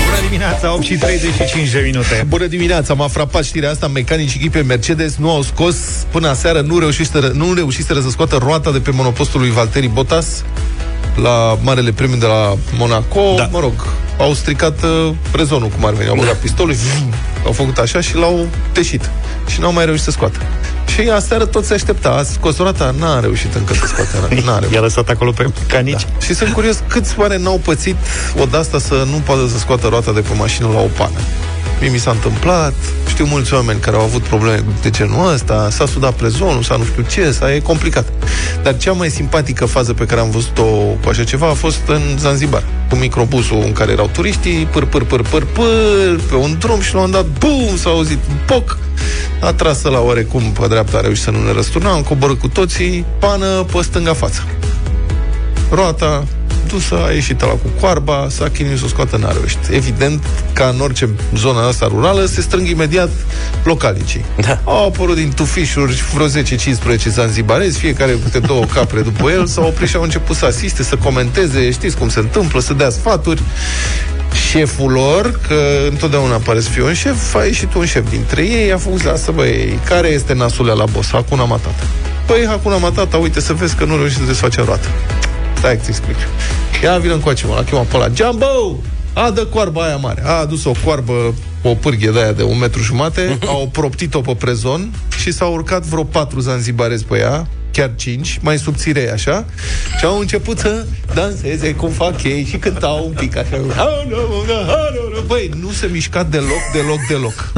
Bună dimineața, 8 și 35 de minute. Bună dimineața, m-a frapat știrea asta Mecanicii echipei Mercedes nu au scos Până aseară nu reușiseră, nu reușiseră să scoată roata de pe monopostul lui Valtteri Bottas La Marele Premiu de la Monaco Da. Mă rog, au stricat uh, rezonul Cum ar veni, au băgat pistolul Au făcut așa și l-au teșit Și n-au mai reușit să scoată Și aseară tot se aștepta. A scos roata, n-a reușit încă să scoate roata. N-a reușit. <laughs> I-a lăsat acolo pe mecanici. Da. Și sunt curios câți oare n-au pățit o de asta să nu poată să scoată roata de pe mașină la o pană. Mie mi s-a întâmplat, știu mulți oameni care au avut probleme de genul ăsta, s-a sudat plezonul, sau nu știu ce, s-a, e complicat. Dar cea mai simpatică fază pe care am văzut-o cu așa ceva a fost în Zanzibar, cu microbusul în care erau turiștii, păr, păr, păr, păr, păr, pe un drum și la un dat, bum, s-a auzit poc, a tras la oarecum pe dreapta, a reușit să nu ne răsturnăm, am coborât cu toții, pană pe stânga față. Roata dusă, a ieșit la cu coarba, s-a chinuit să o scoată, n-a reușit. Evident, ca în orice zona asta rurală, se strâng imediat localicii. Da. Au apărut din tufișuri vreo 10-15 zanzibarezi, fiecare cu câte două capre după el, s-au oprit și au început să asiste, să comenteze, știți cum se întâmplă, să dea sfaturi. Șeful lor, că întotdeauna pare să fie un șef, a ieșit un șef dintre ei, a făcut, lasă băi, care este nasul la boss? Hakuna Matata. Păi, Hakuna Matata, uite să vezi că nu reușește să desface roată. Stai că ți explic. Ia vină încoace, mă, l-a chemat pe ăla. Jumbo! A, dă coarba aia mare. A adus o coarbă, o pârghie de aia de un metru jumate, <laughs> au proptit-o pe prezon și s-au urcat vreo patru zanzibarezi pe ea, chiar cinci, mai subțirei așa, și au început să danseze cum fac ei și cântau un pic așa. Băi, nu se mișca deloc, deloc, deloc.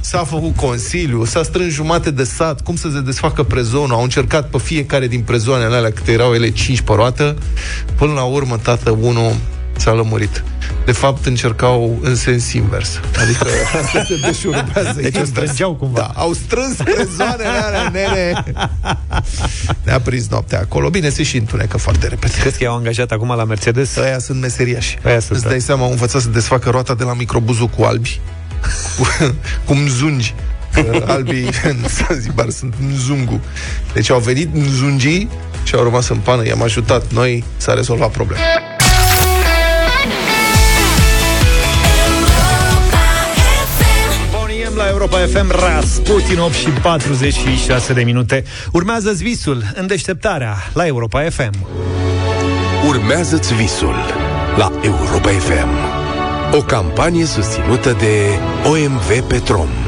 S-a făcut consiliu, s-a strâns jumate de sat, cum să se desfacă prezonul, au încercat pe fiecare din prezoanele alea, câte erau ele cinci pe roată, până la urmă, tată, unul s-a lămurit. De fapt, încercau în sens invers. Adică <laughs> se deșurubează Deci o invers. strângeau cumva. Da, au strâns prezoanele alea, nene. Ne-a prins noaptea acolo. Bine, se și întunecă foarte repede. Crezi că i-au angajat acum la Mercedes? Aia sunt meseriași. Aia sunt, Îți da. dai seama, au învățat să desfacă roata de la microbuzul cu albi. Cu- <laughs> cum zungi. Că Albii <laughs> în Zanzibar sunt mzungu. Deci au venit mzungii și au rămas în pană. I-am ajutat noi s-a rezolvat problema. La Europa FM Rasputin 8 și 46 de minute Urmează visul în deșteptarea la Europa FM Urmează-ți visul la Europa FM. O campanie susținută de OMV Petrom.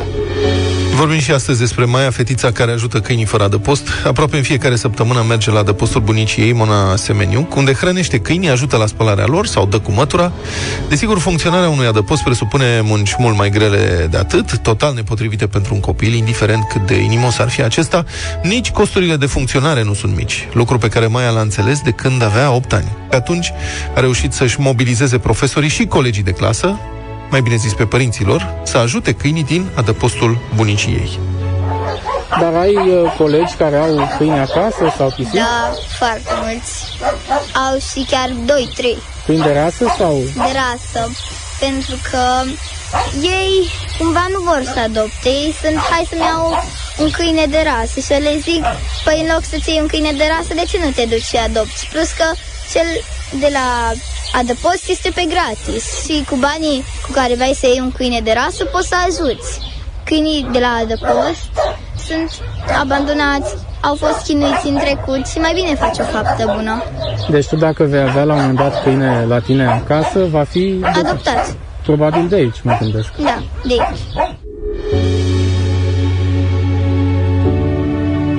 Vorbim și astăzi despre Maia, fetița care ajută câinii fără adăpost. Aproape în fiecare săptămână merge la adăpostul bunicii ei, Mona Semeniuc, unde hrănește câinii, ajută la spălarea lor sau dă cu mătura. Desigur, funcționarea unui adăpost presupune munci mult mai grele de atât, total nepotrivite pentru un copil, indiferent cât de inimos ar fi acesta. Nici costurile de funcționare nu sunt mici, lucru pe care Maia l-a înțeles de când avea 8 ani. Pe atunci a reușit să-și mobilizeze profesorii și colegii de clasă, mai bine zis pe părinților, să ajute câinii din adăpostul bunicii ei. Dar ai uh, colegi care au câini acasă sau pisici? Da, foarte mulți. Au și chiar 2-3 Câini de rasă sau? de rasă. Pentru că ei cumva nu vor să adopte. Ei sunt, hai să-mi iau un câine de rasă și eu le zic, păi în loc să-ți iei un câine de rasă, de ce nu te duci și adopți? Plus că cel de la adăpost este pe gratis și cu banii cu care vrei să iei un câine de rasă poți să ajuți. Câinii de la adăpost sunt abandonați, au fost chinuiți în trecut și mai bine faci o faptă bună. Deci tu dacă vei avea la un moment dat câine la tine acasă, va fi... de- Adoptat. Probabil de aici, mă gândesc. Da, de aici.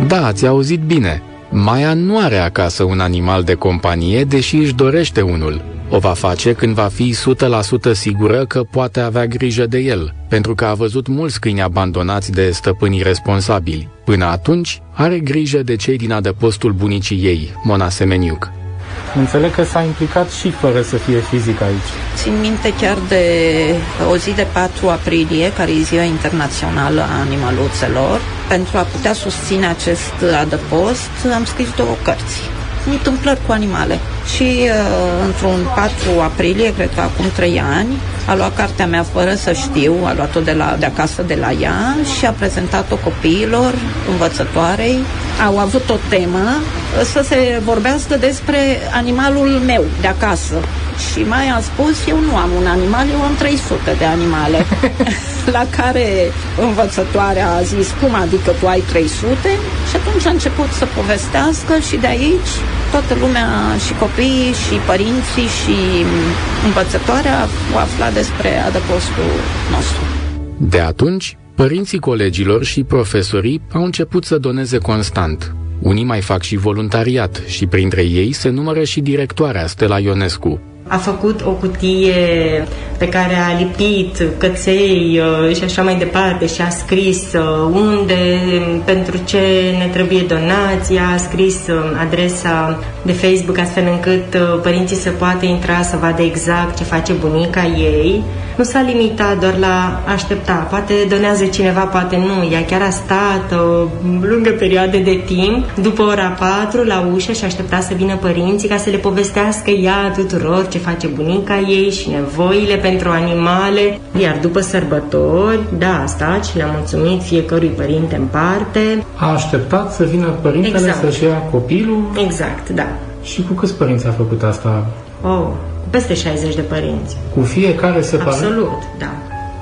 Da, ați auzit bine. Maia nu are acasă un animal de companie, deși își dorește unul. O va face când va fi 100% sigură că poate avea grijă de el, pentru că a văzut mulți câini abandonați de stăpânii responsabili. Până atunci, are grijă de cei din adăpostul bunicii ei, Mona Semeniuc. Înțeleg că s-a implicat și fără să fie fizic aici. Țin minte chiar de o zi de 4 aprilie, care e ziua internațională a animaluțelor. Pentru a putea susține acest adăpost, am scris două cărți. Întâmplări cu animale. Și uh, într-un 4 aprilie, cred că acum 3 ani, a luat cartea mea fără să știu, a luat-o de, la, de acasă de la ea și a prezentat-o copiilor, învățătoarei. Au avut o temă uh, să se vorbească despre animalul meu de acasă. Și mai a spus, eu nu am un animal, eu am 300 de animale. <laughs> La care învățătoarea a zis, cum adică tu ai 300? Și atunci a început să povestească și de aici toată lumea și copiii și părinții și învățătoarea au aflat despre adăpostul nostru. De atunci, Părinții colegilor și profesorii au început să doneze constant. Unii mai fac și voluntariat și printre ei se numără și directoarea Stella Ionescu. A făcut o cutie pe care a lipit căței uh, și așa mai departe și a scris uh, unde, pentru ce ne trebuie donația, a scris uh, adresa de Facebook astfel încât uh, părinții să poată intra să vadă exact ce face bunica ei. Nu s-a limitat doar la a aștepta. Poate donează cineva, poate nu. Ea chiar a stat o lungă perioadă de timp după ora 4 la ușă și aștepta să vină părinții ca să le povestească ea tuturor ce face bunica ei și nevoile pentru animale. Iar după sărbători, da, a stat și le-a mulțumit fiecărui părinte în parte. A așteptat să vină părintele Exact. să-și ia copilul Exact, da. și cu câți părinți a făcut asta? Oh, peste 60 de părinți. Cu fiecare separat? Absolut, da.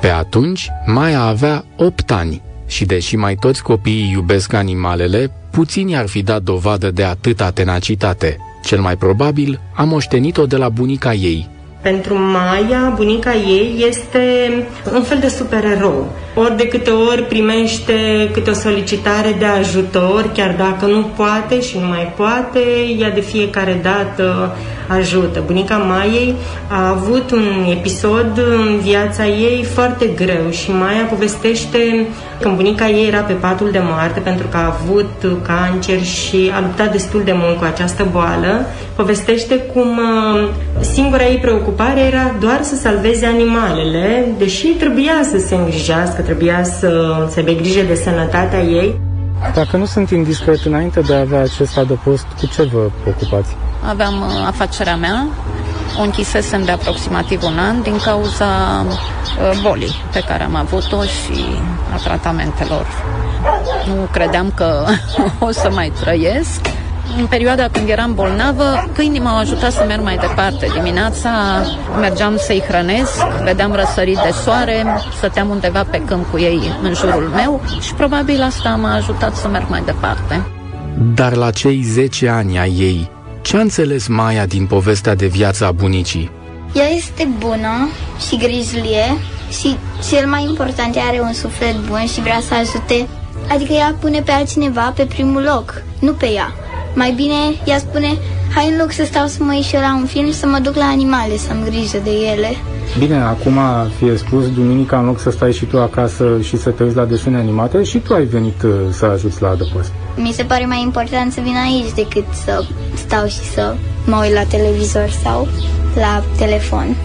Pe atunci, Maia avea 8 ani și deși mai toți copiii iubesc animalele, puțini ar fi dat dovadă de atâta tenacitate. Cel mai probabil a moștenit-o de la bunica ei, Pentru Maia, bunica ei este un fel de supererou. Ori de câte ori primește câte o solicitare de ajutor, chiar dacă nu poate și nu mai poate, ea de fiecare dată ajută. Bunica Maiei a avut un episod în viața ei foarte greu și Maia povestește când bunica ei era pe patul de moarte pentru că a avut cancer și a luptat destul de mult cu această boală, povestește cum uh, singura ei preocupare era doar să salveze animalele, deși trebuia să se îngrijească, trebuia să, să aibă grijă de sănătatea ei. Dacă nu sunt indiscret, înainte de a avea acest adăpost, cu ce vă ocupați? Aveam uh, afacerea mea, o închisesem de aproximativ un an din cauza uh, bolii pe care am avut-o și a tratamentelor. Nu credeam că <laughs> o să mai trăiesc. În perioada când eram bolnavă, câinii m-au ajutat să merg mai departe. Dimineața mergeam să-i hrănesc, vedeam răsărit de soare, stăteam undeva pe câmp cu ei în jurul meu și probabil asta m-a ajutat să merg mai departe. dar la cei 10 ani ai ei, ce a înțeles Maia din povestea de viață a bunicii? Ea este bună și grijlie și cel mai important, ea are un suflet bun și vrea să ajute. Adică ea pune pe altcineva pe primul loc, nu pe ea. Mai bine ea spune, hai în loc să stau să mă ieși eu la un film, să mă duc la animale, să am grijă de ele. Bine, acum fie spus, duminica, în loc să stai și tu acasă și să te uiți la desene animate, și tu ai venit uh, să ajuți la adăpost. Mi se pare mai important să vin aici decât să stau și să mă uit la televizor sau la telefon.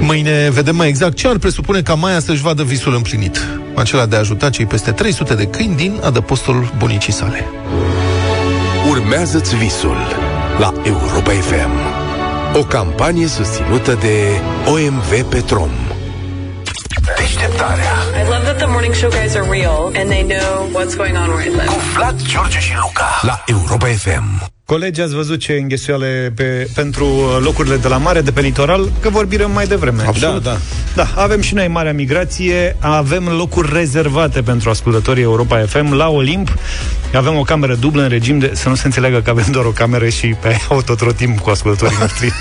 Mâine vedem mai exact ce ar presupune ca Maia să-și vadă visul împlinit. Acela de a ajuta cei peste 300 de câini din adăpostul bunicii sale. Urmează-ți visul la Europa FM. O campanie susținută de OMV Petrom. Deșteptarea I love that the morning show guys are real and they know what's going on where I live. Vlad, George și Luca la Europa FM. Colegi, ați văzut ce înghesuiale pe, pentru locurile de la mare, de pe litoral, că vorbim mai devreme. Absolut. Da, Da, avem și noi Marea Migrație, avem locuri rezervate pentru ascultătorii Europa FM la Olimp. Avem o cameră dublă în regim de... Să nu se înțeleagă că avem doar o cameră și pe autotrotim cu ascultătorii noștri. <laughs>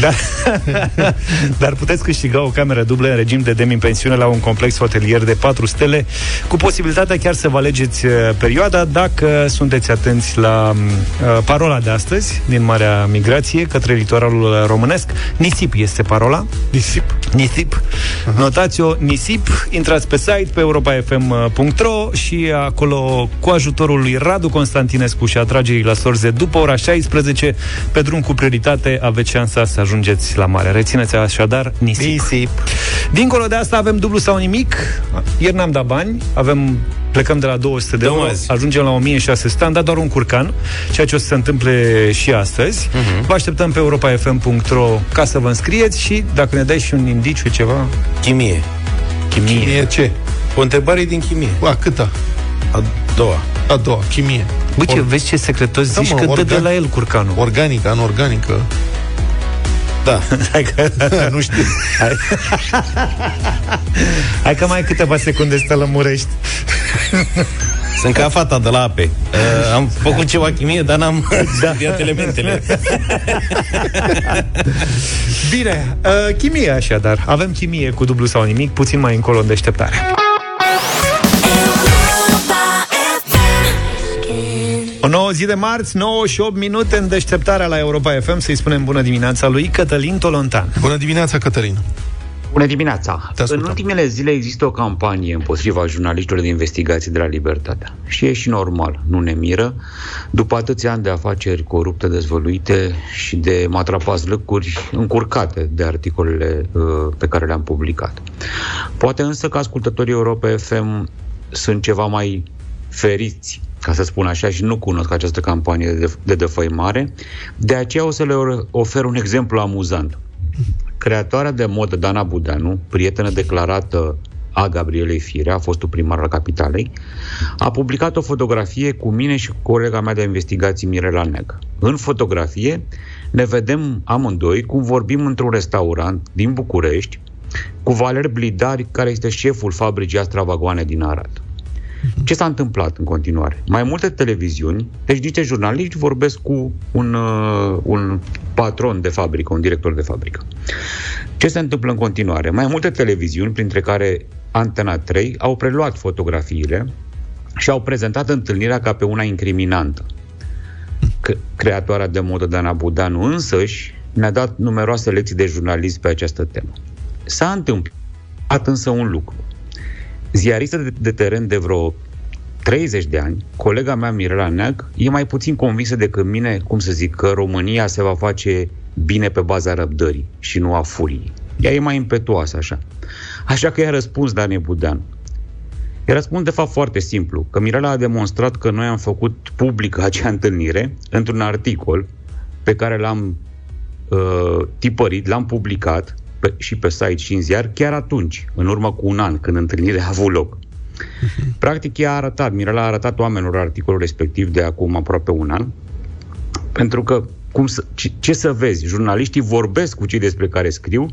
dar, <laughs> dar puteți câștiga o cameră dublă în regim de demi-pensiune la un complex hotelier de 4 stele, cu posibilitatea chiar să vă alegeți uh, perioada dacă sunteți atenți la uh, parola de astăzi din Marea Migrație către litoralul românesc. Nisip este parola. Nisip. Nisip. Uh-huh. Notați-o Nisip, intrați pe site pe europafm.ro și acolo cu ajutorul lui Radu Constantinescu și a tragerii la sorze după ora 16 pe drum cu prioritate aveți șansa să ajungeți la mare. Rețineți așadar Nisip. Nisip. Dincolo de asta avem dublu sau nimic. Ieri n-am dat bani, avem plecăm de la 200 de Dăm euro, azi. ajungem la 1600, am dat doar un curcan, ceea ce o să se întâmple și astăzi. Mhm. Vă așteptăm pe europafm.ro ca să vă înscrieți și dacă ne dai și un indiciu, ceva... Chimie. Chimie. Chimie ce? O întrebare din chimie. A câta? A doua. A doua, chimie. Bă, ce, Or- vezi ce secretos Da, zici mă, că dă de organ- la el curcanul. Organică, anorganică. Da. <laughs> Hai că, <laughs> nu știu. Hai. Hai că mai ai câteva secunde să te lămurești. <laughs> Sunt ca fata de la ape. Uh, am făcut ceva chimie, dar n-am da. <laughs> studiat elementele. <laughs> Bine, uh, chimie așadar. Avem chimie cu dublu sau nimic, puțin mai încolo în deșteptare. O nouă zi de marți, 9 și 8 minute în deșteptarea la Europa FM. Să-i spunem bună dimineața lui Cătălin Tolontan. Bună dimineața, Cătălin. Bună dimineața! În ultimele zile există o campanie împotriva jurnaliștilor de investigații de la Libertatea. Și e și normal, nu ne miră, după atâția ani de afaceri corupte dezvăluite și de matrapați lăcuri încurcate de articolele uh, pe care le-am publicat. Poate însă că ascultătorii Europa FM sunt ceva mai feriți, ca să spun așa, și nu cunosc această campanie de, de defăimare. De aceea o să le ofer un exemplu amuzant. Creatoarea de modă Dana Budeanu, prietenă declarată a Gabrielei Firea, a fostul primar al capitalei, a publicat o fotografie cu mine și cu colega mea de investigații Mirela Neg. În fotografie ne vedem amândoi cum vorbim într-un restaurant din București cu Valer Blidari, care este șeful fabricii Astra Vagoane din Arad. Ce s-a întâmplat în continuare? Mai multe televiziuni, deci niște jurnaliști vorbesc cu un, uh, un patron de fabrică, un director de fabrică. Ce se întâmplă în continuare? Mai multe televiziuni, printre care Antena 3, au preluat fotografiile și au prezentat întâlnirea ca pe una incriminantă. C- creatoarea de modă Dana Budanu însăși ne-a dat numeroase lecții de jurnalism pe această temă. S-a întâmplat însă un lucru. Ziaristă de, de teren de vreo 30 de ani, colega mea Mirela Neag e mai puțin convinsă decât mine, cum să zic, că România se va face bine pe baza răbdării și nu a furiei. Ea e mai impetuoasă așa. Așa că i-a răspuns Dane Budean. I-a răspuns de fapt foarte simplu, că Mirela a demonstrat că noi am făcut publică <laughs> acea întâlnire într-un articol pe care l-am uh, tipărit, l-am publicat pe, și pe site și în ziar chiar atunci, în urmă cu un an, când întâlnirea a avut loc. <laughs> Practic, ea a arătat, Mirela a arătat oamenilor articolul respectiv de acum aproape un an, pentru că cum să, ce, ce să vezi? Jurnaliștii vorbesc cu cei despre care scriu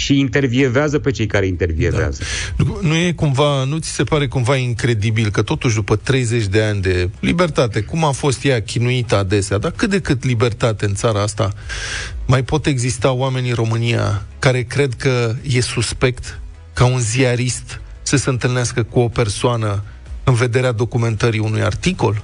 și intervievează pe cei care intervievează. Nu, nu e cumva, nu ți se pare cumva incredibil că totuși după 30 de ani de libertate, cum a fost ea chinuită adesea, dar cât de cât libertate în țara asta, mai pot exista oameni în România care cred că e suspect ca un ziarist să se întâlnească cu o persoană în vederea documentării unui articol?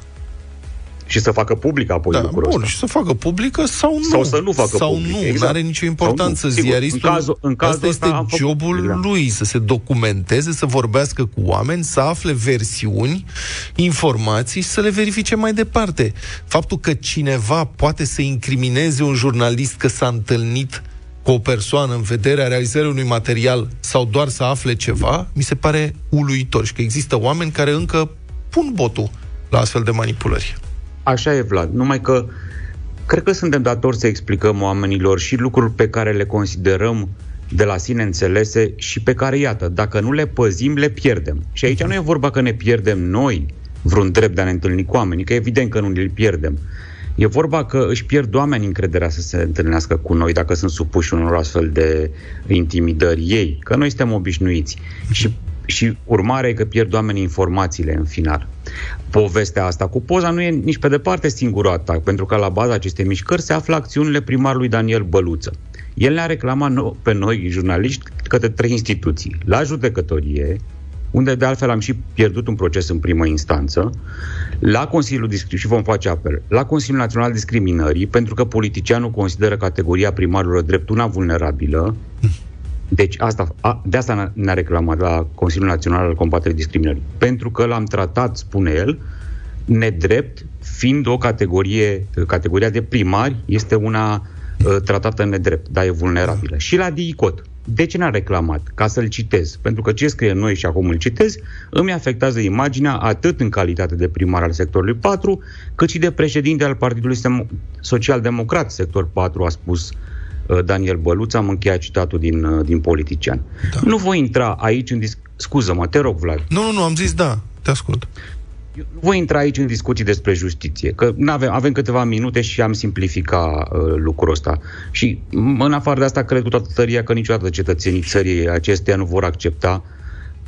Și să facă public apoi Da, lucrul bun, ăsta. și să facă publică sau nu. Sau să nu facă sau public, nu, exact. nu are nicio importanță. Sau nu, sigur. Ziaristul, În cazul- în cazul asta ăsta este am făcut jobul public, da. lui, să se documenteze, să vorbească cu oameni, să afle versiuni, informații și să le verifice mai departe. Faptul că cineva poate să incrimineze un jurnalist că s-a întâlnit cu o persoană în vederea realizării unui material sau doar să afle ceva, mi se pare uluitor și că există oameni care încă pun botul la astfel de manipulări. Așa e, Vlad. Numai că cred că suntem datori să explicăm oamenilor și lucruri pe care le considerăm de la sine înțelese și pe care, iată, dacă nu le păzim, le pierdem. Și aici nu e vorba că ne pierdem noi vreun drept de a ne întâlni cu oamenii, că evident că nu îl pierdem. E vorba că își pierd oamenii încrederea să se întâlnească cu noi dacă sunt supuși unor astfel de intimidări ei, că noi suntem obișnuiți. Și, și urmarea e că pierd oamenii informațiile în final. Povestea asta cu poza nu e nici pe departe singurul atac, pentru că la baza acestei mișcări se află acțiunile primarului Daniel Băluță. El ne-a reclamat no- pe noi, jurnaliști, către trei instituții. La judecătorie, unde de altfel am și pierdut un proces în primă instanță, la Consiliul Discri- și vom face apel, la Consiliul Național Discriminării, pentru că politicianul consideră categoria primarilor drept una vulnerabilă, deci asta, a, de asta ne- ne-a reclamat la Consiliul Național al Combaterii Discriminării. Pentru că l-am tratat, spune el, nedrept, fiind o categorie, categoria de primari, este una uh, tratată nedrept, dar e vulnerabilă. Și la DICOT. De ce n-a reclamat? Ca să-l citez. Pentru că ce scrie noi și acum îl citez, îmi afectează imaginea atât în calitate de primar al sectorului 4, cât și de președinte al Partidului Sem- Social Democrat, sector 4, a spus uh, Daniel Băluț, am încheiat citatul din, uh, din politician. Da. Nu voi intra aici în dis- Scuză-mă, te rog, Vlad. Nu, nu, nu, am zis da, te ascult. Nu voi intra aici în discuții despre justiție, că avem avem câteva minute și am simplifica uh, lucrul ăsta. Și m- în afară de asta, cred cu toată tăria că niciodată cetățenii țării acesteia nu vor accepta,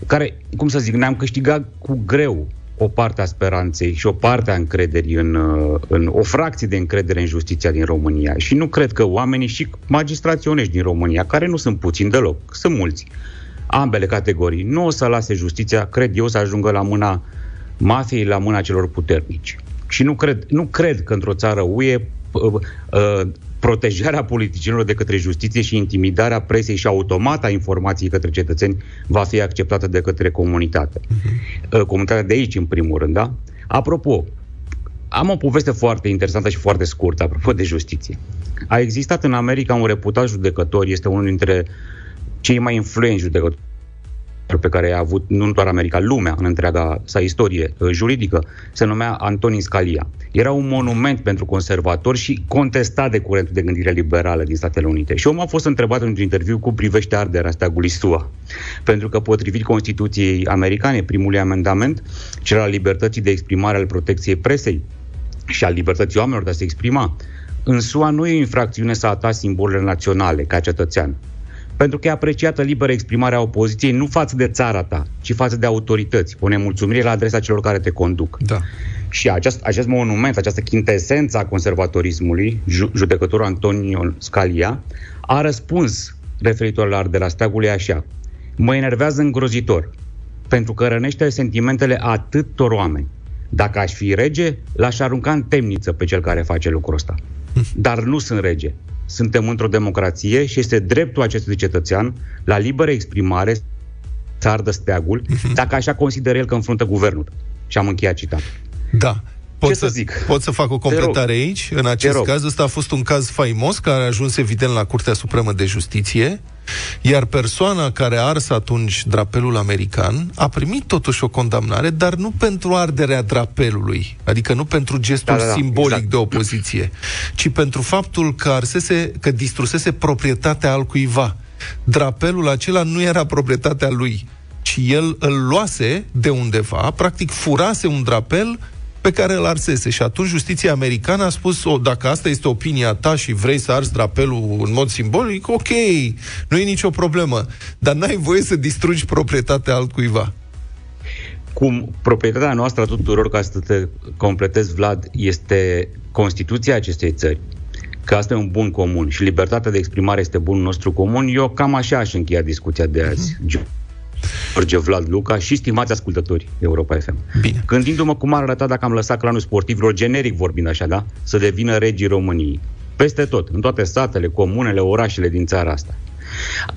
care, cum să zic, ne-am câștigat cu greu o parte a speranței și o parte a încrederii în, uh, în o fracție de încredere în justiția din România. Și nu cred că oamenii și magistrații onești din România, care nu sunt puțini deloc, sunt mulți, ambele categorii, nu o să lase justiția, cred eu, să ajungă la mâna mafiei, la mâna celor puternici. Și nu cred, nu cred că într-o țară UE uh, uh, protejarea politicienilor de către justiție și intimidarea presei și automata informației către cetățeni va fi acceptată de către comunitate. Uh, Comunitatea de aici, în primul rând, da? Apropo, am o poveste foarte interesantă și foarte scurtă, apropo de justiție. A existat în America un reputat judecător, este unul dintre cei mai influenți judecători pe care a avut nu doar America, lumea în întreaga sa istorie uh, juridică, se numea Antonin Scalia. Era un monument pentru conservatori și contestat de curentul de gândire liberală din Statele Unite. Și omul a fost întrebat într-un interviu cu privește arderea steagului SUA. Pentru că potrivit Constituției americane, primului amendament, cel al libertății de exprimare al protecției presei și al libertății oamenilor de a se exprima, în SUA nu e o infracțiune să ataci simbolurile naționale ca cetățean pentru că e apreciată liberă exprimarea opoziției nu față de țara ta, ci față de autorități. O nemulțumire la adresa celor care te conduc. Da. Și acest, acest monument, această chintesență a conservatorismului, ju- judecătorul Antonio Scalia, a răspuns referitor la arderea steagului așa. Mă enervează îngrozitor, pentru că rănește sentimentele atâtor oameni. Dacă aș fi rege, l-aș arunca în temniță pe cel care face lucrul ăsta. <laughs> Dar nu sunt rege. Suntem într-o democrație și este dreptul acestui cetățean la liberă exprimare să ardă steagul, dacă așa consideră el că înfruntă guvernul. Și am încheiat citatul. Da. Pot Ce să, să zic? Pot să fac o Te rog. completare aici? În acest rog. caz, ăsta a fost un caz faimos care a ajuns evident la Curtea Supremă de Justiție, iar persoana care a ars atunci drapelul american a primit totuși o condamnare, dar nu pentru arderea drapelului, adică nu pentru gestul Da, da, da, simbolic exact. de opoziție, ci pentru faptul că arsese, că distrusese proprietatea al cuiva. Drapelul acela nu era proprietatea lui, ci el îl luase de undeva, practic furase un drapel pe care îl arsese. Și atunci justiția americană a spus, o, dacă asta este opinia ta și vrei să arzi drapelul în mod simbolic, ok, nu e nicio problemă. Dar n-ai voie să distrugi proprietatea altcuiva. cum proprietatea noastră a tuturor, ca să te completez, Vlad, este Constituția acestei țări, că asta e un bun comun și libertatea de exprimare este bunul nostru comun, eu cam așa aș încheia discuția de azi. George Vlad Luca și stimați ascultători Europa FM. Bine. Gândindu-mă cum ar arăta dacă am lăsat clanul sportivilor, generic vorbind așa, da? Să devină regii României. Peste tot, în toate satele, comunele, orașele din țara asta.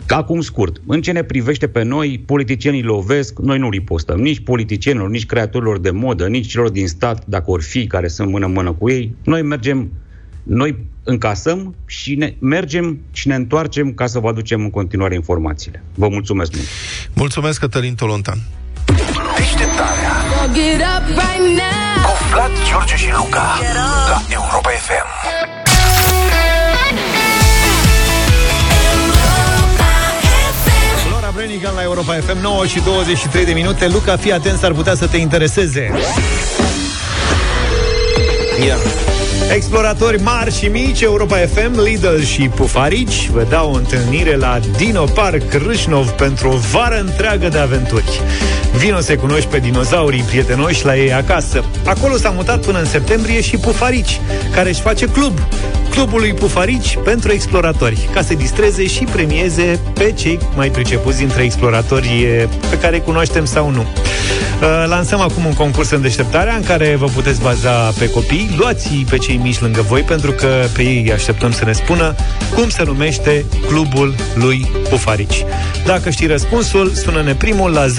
Acum scurt, în ce ne privește pe noi, politicienii lovesc, noi nu ripostăm. Nici politicienilor, nici creatorilor de modă, nici celor din stat, dacă or fi, care sunt mână-mână cu ei. Noi mergem, noi încasăm și ne mergem și ne întoarcem ca să vă aducem în continuare informațiile. Vă mulțumesc mult! Mulțumesc, Cătălin Tolontan. Deșteptarea Cu Vlad, George și Luca La Europa FM Flora Brenigan la Europa FM 9 și 23 de minute Luca, fii atent, s-ar putea să te intereseze Ia. Exploratori mari și mici, Europa FM, Lidl și Pufarici vă dau o întâlnire la Dino Park Râșnov pentru o vară întreagă de aventuri. Vino să cunoști pe dinozaurii prietenoși la ei acasă. Acolo s-a mutat până în septembrie și Pufarici, care își face club. Clubul lui Pufarici pentru exploratori, ca să distreze și premieze pe cei mai pricepuți dintre exploratori eh, pe care îi cunoaștem sau nu. Uh, Lansăm acum un concurs în deșteptarea în care vă puteți baza pe copii. Luați pe cei mici lângă voi pentru că pe ei așteptăm să ne spună cum se numește clubul lui Pufarici. Dacă știi răspunsul, sună-ne primul la 0372069599,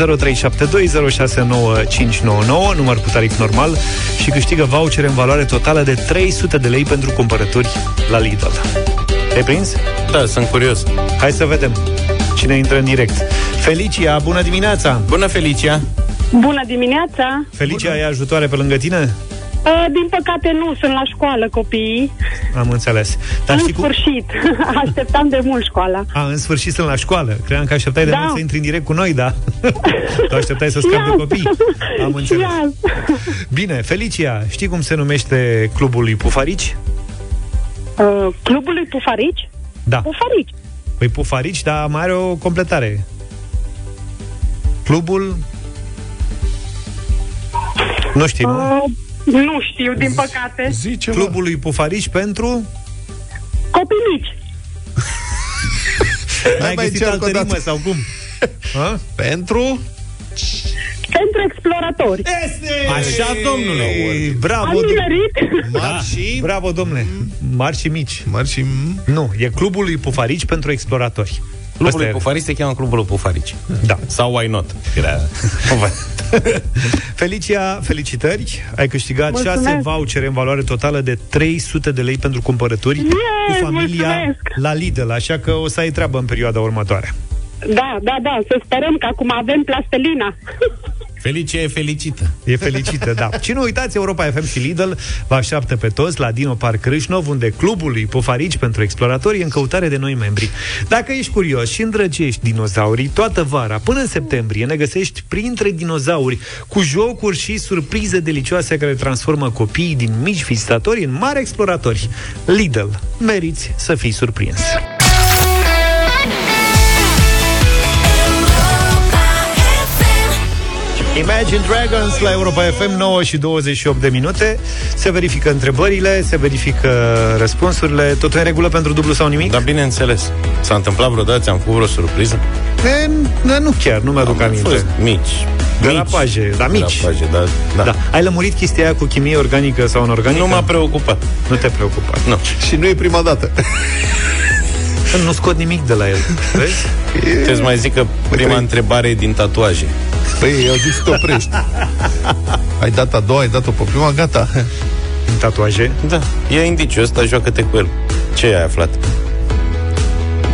număr cu tarif normal și câștigă vouchere în valoare totală de 300 de lei pentru cumpărături la Lidl. Te prins? Da, sunt curios. Hai să vedem cine intră în direct. Felicia, bună dimineața! Bună, Felicia! Bună dimineața! Felicia, ai ajutoare pe lângă tine? Uh, Din păcate nu, sunt la școală copiii. Am înțeles. Dar în știi cum... sfârșit. <laughs> Așteptam de mult școala. A, în sfârșit sunt la școală. Cream că așteptai de Da. mult să intri în direct cu noi, da? <laughs> tu așteptai să scapi de copii. Am Și înțeles. azi. Bine, Felicia, știi cum se numește clubul lui Pufarici? Uh, Clubul lui Pufarici? Da. Pufarici. Păi Pufarici, dar mai are o completare. Clubul Nu știi, nu? Uh, nu știu, din păcate. Zice, Clubul lui Pufarici pentru... Copii mici. <laughs> N-ai mai găsit încerc altă o dată. rimă sau cum? <laughs> Ha? Pentru... Pentru exploratori. Așa, domnule. Ei, Bravo, Am do- nimerit. Mari și... bravo, domnule. Mari și mici. Mari și... Nu, e clubul lui Pufarici pentru exploratori. Clubul Asta lui e. Pufarici se cheamă Clubul lui Pufarici. Da. Sau Why Not? Era... <laughs> Felicia, felicitări! Ai câștigat Mulțumesc. 6 vouchere în valoare totală de 300 de lei pentru cumpărături Yay, cu familia mulțumesc! la Lidl, așa că o să ai treabă în perioada următoare. Da, da, da, să sperăm că acum avem plastelina. <laughs> Felice e felicită. E felicită, da. Și nu uitați, Europa FM și Lidl vă așteaptă pe toți la Dino Park Crâșnov, unde clubul lui Pufarici pentru exploratori e în căutare de noi membri. Dacă ești curios și îndrăgești dinozaurii, toată vara, până în septembrie, ne găsești printre dinozauri, cu jocuri și surprize delicioase care transformă copiii din mici vizitatori în mari exploratori. Lidl, meriți să fii surprins. Imagine Dragons la Europa FM 9 și 28 de minute Se verifică întrebările, se verifică răspunsurile Totul în regulă pentru dublu sau nimic? Dar bineînțeles. S-a întâmplat vreodată, ți-am făcut vreo surpriză? E, da, nu chiar, nu mi-aduc Am aminte fost mici. Derapaje, dar mici Derapaje, da, da. da. Ai lămurit chestia aia cu chimie organică sau anorganică? Nu m-a preocupat. Nu te preocupa Nu. Și nu e prima dată. <laughs> Nu scot nimic de la el Vezi? Trebuie să mai zic că prima întrebare e din tatuaje. Păi, eu zic să te oprești. <laughs> ai dat a doua, ai dat-o pe prima, gata. În tatuaje? Da. E indiciu ăsta, joacă-te cu el. Ce ai aflat?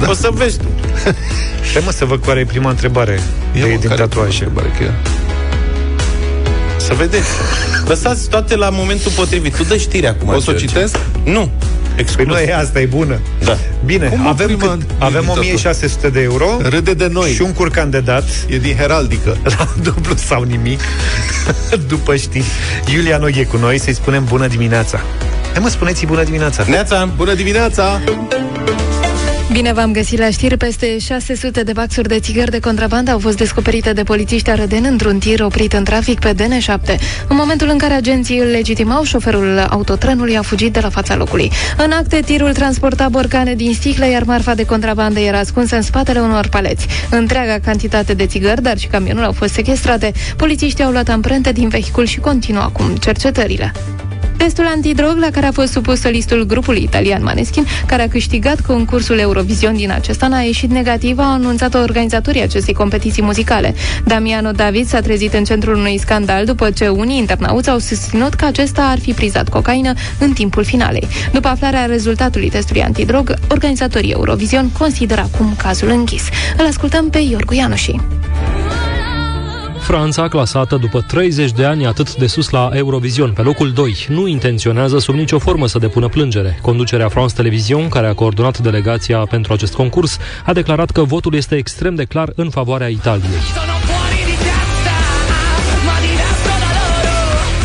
Da. O să vezi tu. Stai mă să văd care e prima întrebare Ia, de, mă, din care e tatuaje prima întrebare, că e? Să vedeți. Lăsați toate la momentul potrivit. Tu dă știrea acum. O să o George. citesc? Nu. Exclus. Păi nu e asta, e bună Da. Bine, Cum, mă, avem, prima cât, avem invitatul? 1600 de euro Râde de noi. Și un curcan de dat E din heraldică. <laughs> La dublu sau nimic <laughs> După știri Iulia nu e cu noi, să-i spunem bună dimineața Hai mă, spuneți bună dimineața Neața. Bună dimineața! Bine v-am găsit la știri. Peste 600 de baxuri de țigări de contrabandă au fost descoperite de polițiști arădeni într-un tir oprit în trafic pe DN7. În momentul în care agenții îl legitimau, șoferul autotrenului a fugit de la fața locului. În acte, tirul transporta borcane din sticle, iar marfa de contrabandă era ascunsă în spatele unor paleți. Întreaga cantitate de țigări, dar și camionul au fost sequestrate. Polițiștii au luat amprente din vehicul și continuă acum cercetările. Testul antidrog la care a fost supus solistul grupului italian Maneskin, care a câștigat concursul Eurovision din acest an, a ieșit negativ, a anunțat organizatorii acestei competiții muzicale. Damiano David s-a trezit în centrul unui scandal după ce unii internauți au susținut că acesta ar fi prizat cocaină în timpul finalei. După aflarea rezultatului testului antidrog, organizatorii Eurovision consideră acum cazul închis. Îl ascultăm pe Iorgu Ianuși. Franța, clasată după 30 de ani atât de sus la Eurovision, pe locul 2, nu intenționează sub nicio formă să depună plângere. Conducerea France Television, care a coordonat delegația pentru acest concurs, a declarat că votul este extrem de clar în favoarea Italiei.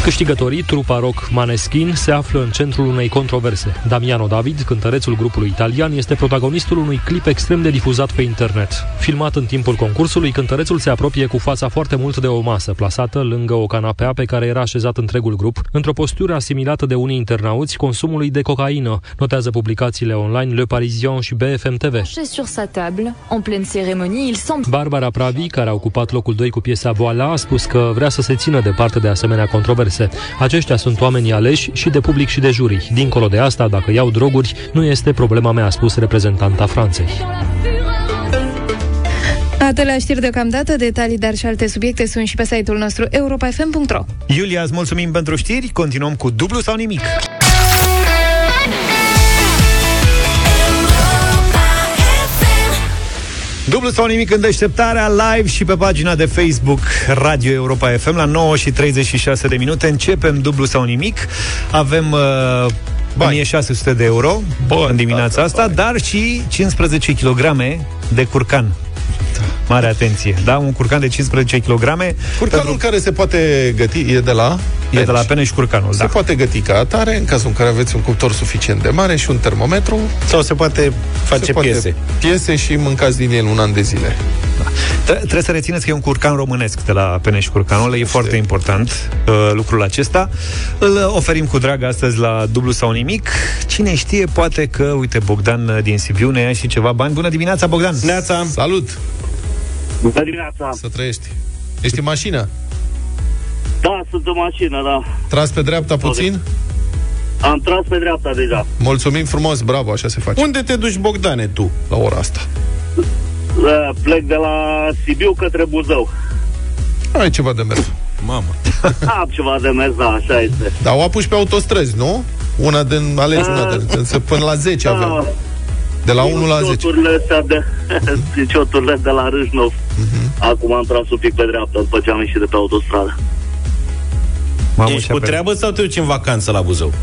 Câștigătorii, trupa rock Maneskin, se află în centrul unei controverse. Damiano David, cântărețul grupului italian, este protagonistul unui clip extrem de difuzat pe internet. Filmat în timpul concursului, cântărețul se apropie cu fața foarte mult de o masă, plasată lângă o canapea pe care era așezat întregul grup, într-o postură asimilată de unii internauți consumului de cocaină, notează publicațiile online Le Parisien și BFM TV. sur sa table, en pleine cérémonie, il semble Barbara Pravi, care a ocupat locul 2 cu piesa Voila, a spus că vrea să se țină departe de asemenea controverse. Aceștia sunt oamenii aleși și de public și de jurii. Dincolo de asta, dacă iau droguri, nu este problema mea, a spus reprezentanta Franței. Atât la știri deocamdată, detalii, dar și alte subiecte sunt și pe site-ul nostru europafm.ro Iulia, îți mulțumim pentru știri Continuăm cu dublu sau nimic Dublu sau nimic în deșteptarea live și pe pagina de Facebook Radio Europa FM la 9 și 36 de minute. Începem dublu sau nimic. Avem uh, 1600 de euro Bun, în dimineața da, asta, dar și 15 kg de curcan. Mare atenție, da? Un curcan de 15 kg. Curcanul pentru... care se poate găti e de la E de la Peneș Curcanul, Se da. poate găti ca atare, în cazul în care aveți un cuptor suficient de mare și un termometru. Sau se poate face se poate piese. Piese și mâncați din el un an de zile. Da. Tre- trebuie să rețineți că e un curcan românesc de la Peneș Curcanul, e foarte important uh, lucrul acesta. Îl oferim cu drag astăzi la dublu sau nimic. Cine știe, poate că, uite, Bogdan uh, din Sibiu ne ia și ceva bani. Bună dimineața, Bogdan! Neața! Salut! Bună dimineața! Să trăiești! Ești în mașină? Da, sunt în mașină, da. Tras pe dreapta puțin? Am tras pe dreapta deja. Mulțumim frumos, bravo, așa se face. Unde te duci, Bogdane, tu? La ora asta. Uh, Plec de la Sibiu către Buzău. Ai ceva de mers. Mamă. <laughs> Am ceva de mers, da, așa este. Dar o apuci pe autostrăzi, nu? Una din, alegi una din, să până la 10 Da. avem. De la 1 la 10. Cioturile astea de, <laughs> din cioturile de la Râșnov. Mhm. Acum am tras un pic pe dreapta după ce am ieșit de pe autostradă. Ești cu treabă sau te duci în vacanță la Buzău?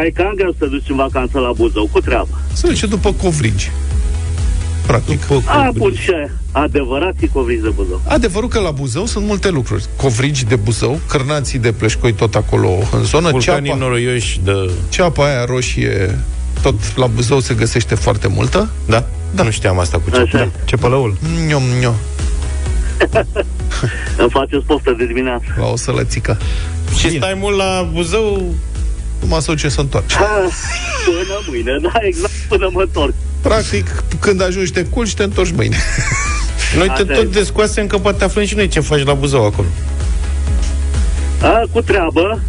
Ai cam greu să te duci în vacanță la Buzău, cu treabă. Se duce după covrigi. Practic. A, bun, și adevărat e covrigi de Buzău. Adevărul că la Buzău sunt multe lucruri. Covrigi de Buzău, cârnații de pleșcoi tot acolo în zonă. Vulcanii ceapa, noroioși de... ceapa aia roșie, tot la Buzău se găsește foarte multă. Da? da. Nu știam asta cu ce. Așa. Ce pălăul? Niom, niom. <laughs> <laughs> Îmi faceți poftă de dimineață. La o sălățică. Și stai mult la Buzău? Numai să ce să întoarce. Ha, Până mâine, da, exact, până mă întorc. Practic, când ajungi te culci, te întorci mâine. <laughs> Noi te Asta tot e. descoasem că poate aflăm și noi ce faci la Buzău acolo. A, cu treabă.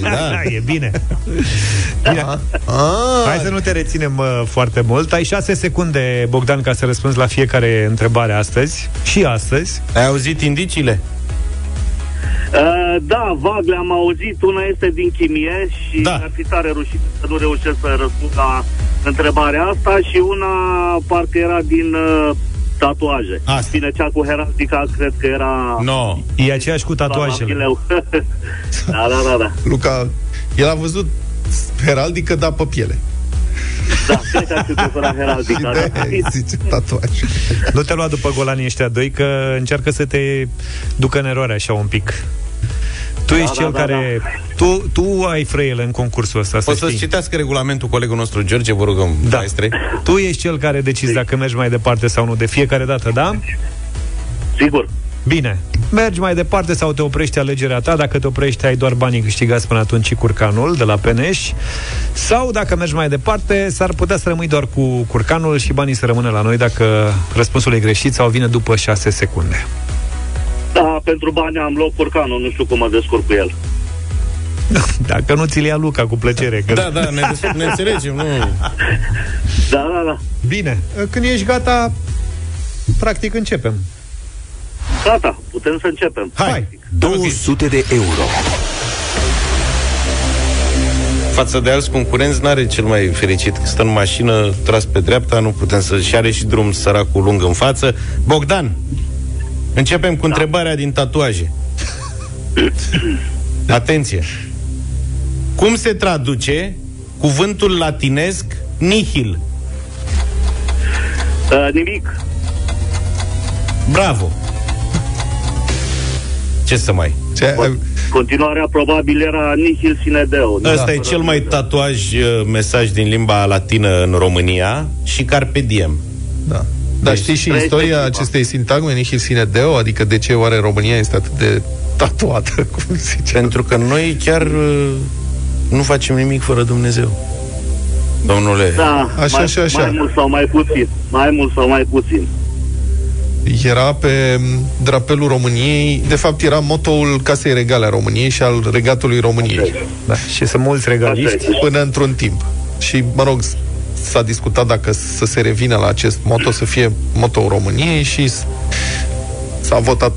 Da, <laughs> e bine. bine. Hai să nu te reținem uh, foarte mult. Ai 6 secunde, Bogdan, ca să răspunzi la fiecare întrebare astăzi. Și astăzi. Ai auzit indiciile? Uh, da, vag le-am auzit. Una este din chimie și Da. ar fi tare rușit să nu reușesc să răspund la întrebarea asta și una parcă era din uh, tatuaje. Asta. Bine, cea cu heraldica cred că era... No. E aceeași cu tatuajele. Chileu. <laughs> da, da, da, da. Luca, el a văzut heraldică, da, pe piele. Da, cred că ar fi preferat heraldica. da. Zice, tatuaj. Nu te lua după golanii ăștia doi, că încearcă să te ducă în eroare așa un pic. Tu Da, ești da, cel da, care... Tu, tu ai frâiele în concursul ăsta, să O să-ți știi. citească regulamentul colegul nostru George, vă rugăm, Da. maestre. Tu ești cel care decizi dacă mergi mai departe sau nu, de fiecare dată, da? Sigur. Bine. Mergi mai departe sau te oprești alegerea ta. Dacă te oprești, ai doar banii câștigați până atunci și curcanul de la Peneș. Sau dacă mergi mai departe, s-ar putea să rămâi doar cu curcanul și banii să rămână la noi dacă răspunsul e greșit sau vine după 6 secunde. Da, pentru bani am luat curcanul, nu știu cum mă descurc cu el. <laughs> Dacă nu ți-l ia Luca, cu plăcere. Că... Da, da, ne, ne înțelegem, nu... <laughs> Da, da, da. Bine. Când ești gata, practic începem. Gata, putem să începem. Hai. 200 de euro. Față de alți concurenți, n-are cel mai fericit. Stă în mașină, tras pe dreapta, nu putem să... Și are și drum săracul lung în față. Bogdan, începem cu întrebarea din tatuaje. <coughs> Atenție! Cum se traduce cuvântul latinesc nihil? Uh, nimic. Bravo! Ce să mai... Ce, Continuarea probabil era nihil sine deo. Ăsta e cel mai tatuaj uh, mesaj din limba latină în România și Carpe Diem. Da. Dar știi și istoria acestei sintagme, nihil sine deo, adică de ce oare România este atât de tatuată, <laughs> cum zice. Pentru că noi chiar uh, nu facem nimic fără Dumnezeu. Domnule, Da, Așa mai, și așa. mai mult sau mai puțin. Mai mult sau mai puțin. Era pe m, drapelul României, de fapt era motoul Casei Regale a României și al Regatului României. Da. Și sunt mulți regaliști. Până într-un timp. Și, mă rog, s- s-a discutat dacă să se revină la acest moto, să fie motoul României și s- s-a votat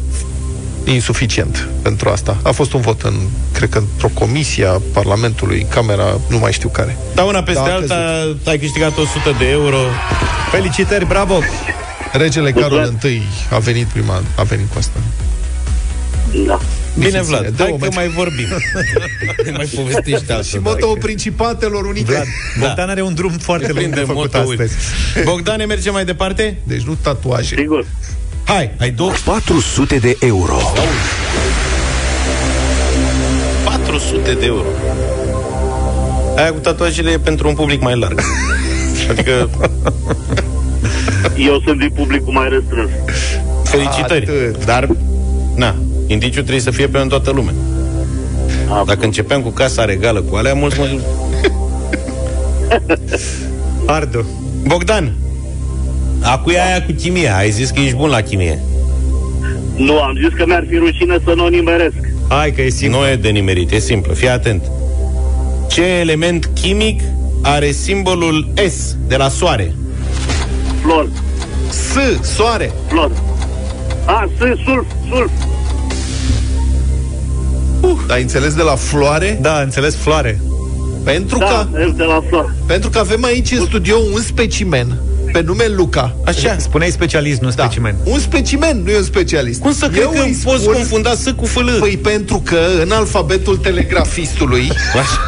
insuficient pentru asta. A fost un vot în, cred că într-o comisie a Parlamentului, Camera, nu mai știu care. da una peste Da, a alta, ai câștigat 100 de euro. Felicitări, bravo! Regele Carol I a venit prima, a venit cu asta. Da. Bine, Nihil Vlad, sine hai deo, că merge. mai vorbim. <laughs> mai povestești altă. Și motoul Principatelor Unite. Vlad, Bogdan are un drum foarte lung Prinde de făcut motouri. astăzi. Bogdane, merge mai departe? Deci nu tatuaje. Sigur. Hai, ai două... 400 de euro. 400 de euro. Aia cu tatuajele e pentru un public mai larg. Adică Eu sunt din publicul mai restrâns. Felicitări. Atât. Dar, na, indiciul trebuie să fie pe în toată lumea. Dacă începeam cu casa regală cu alea, mulți mă... <laughs> Ardo. Bogdan, acu e aia cu chimie. Ai zis că ești bun la chimie. Nu, am zis că mi-ar fi rușine să nu o nimeresc. Hai că e simplu. Nu e de nimerit, e simplu. Fii atent. Ce element chimic are simbolul S de la soare? Flor. S, soare. Flor. A, S, sulf, sulf. Uh, ai înțeles de la floare? Da, înțeles floare. Pentru Da, că S de la flor. pentru că avem aici în studio un specimen pe nume Luca. Așa. Spuneai specialist, nu specimen. Un specimen, nu e un specialist. Cum să cred că îi poți spun- confunda S cu FL? Păi pentru că în alfabetul telegrafistului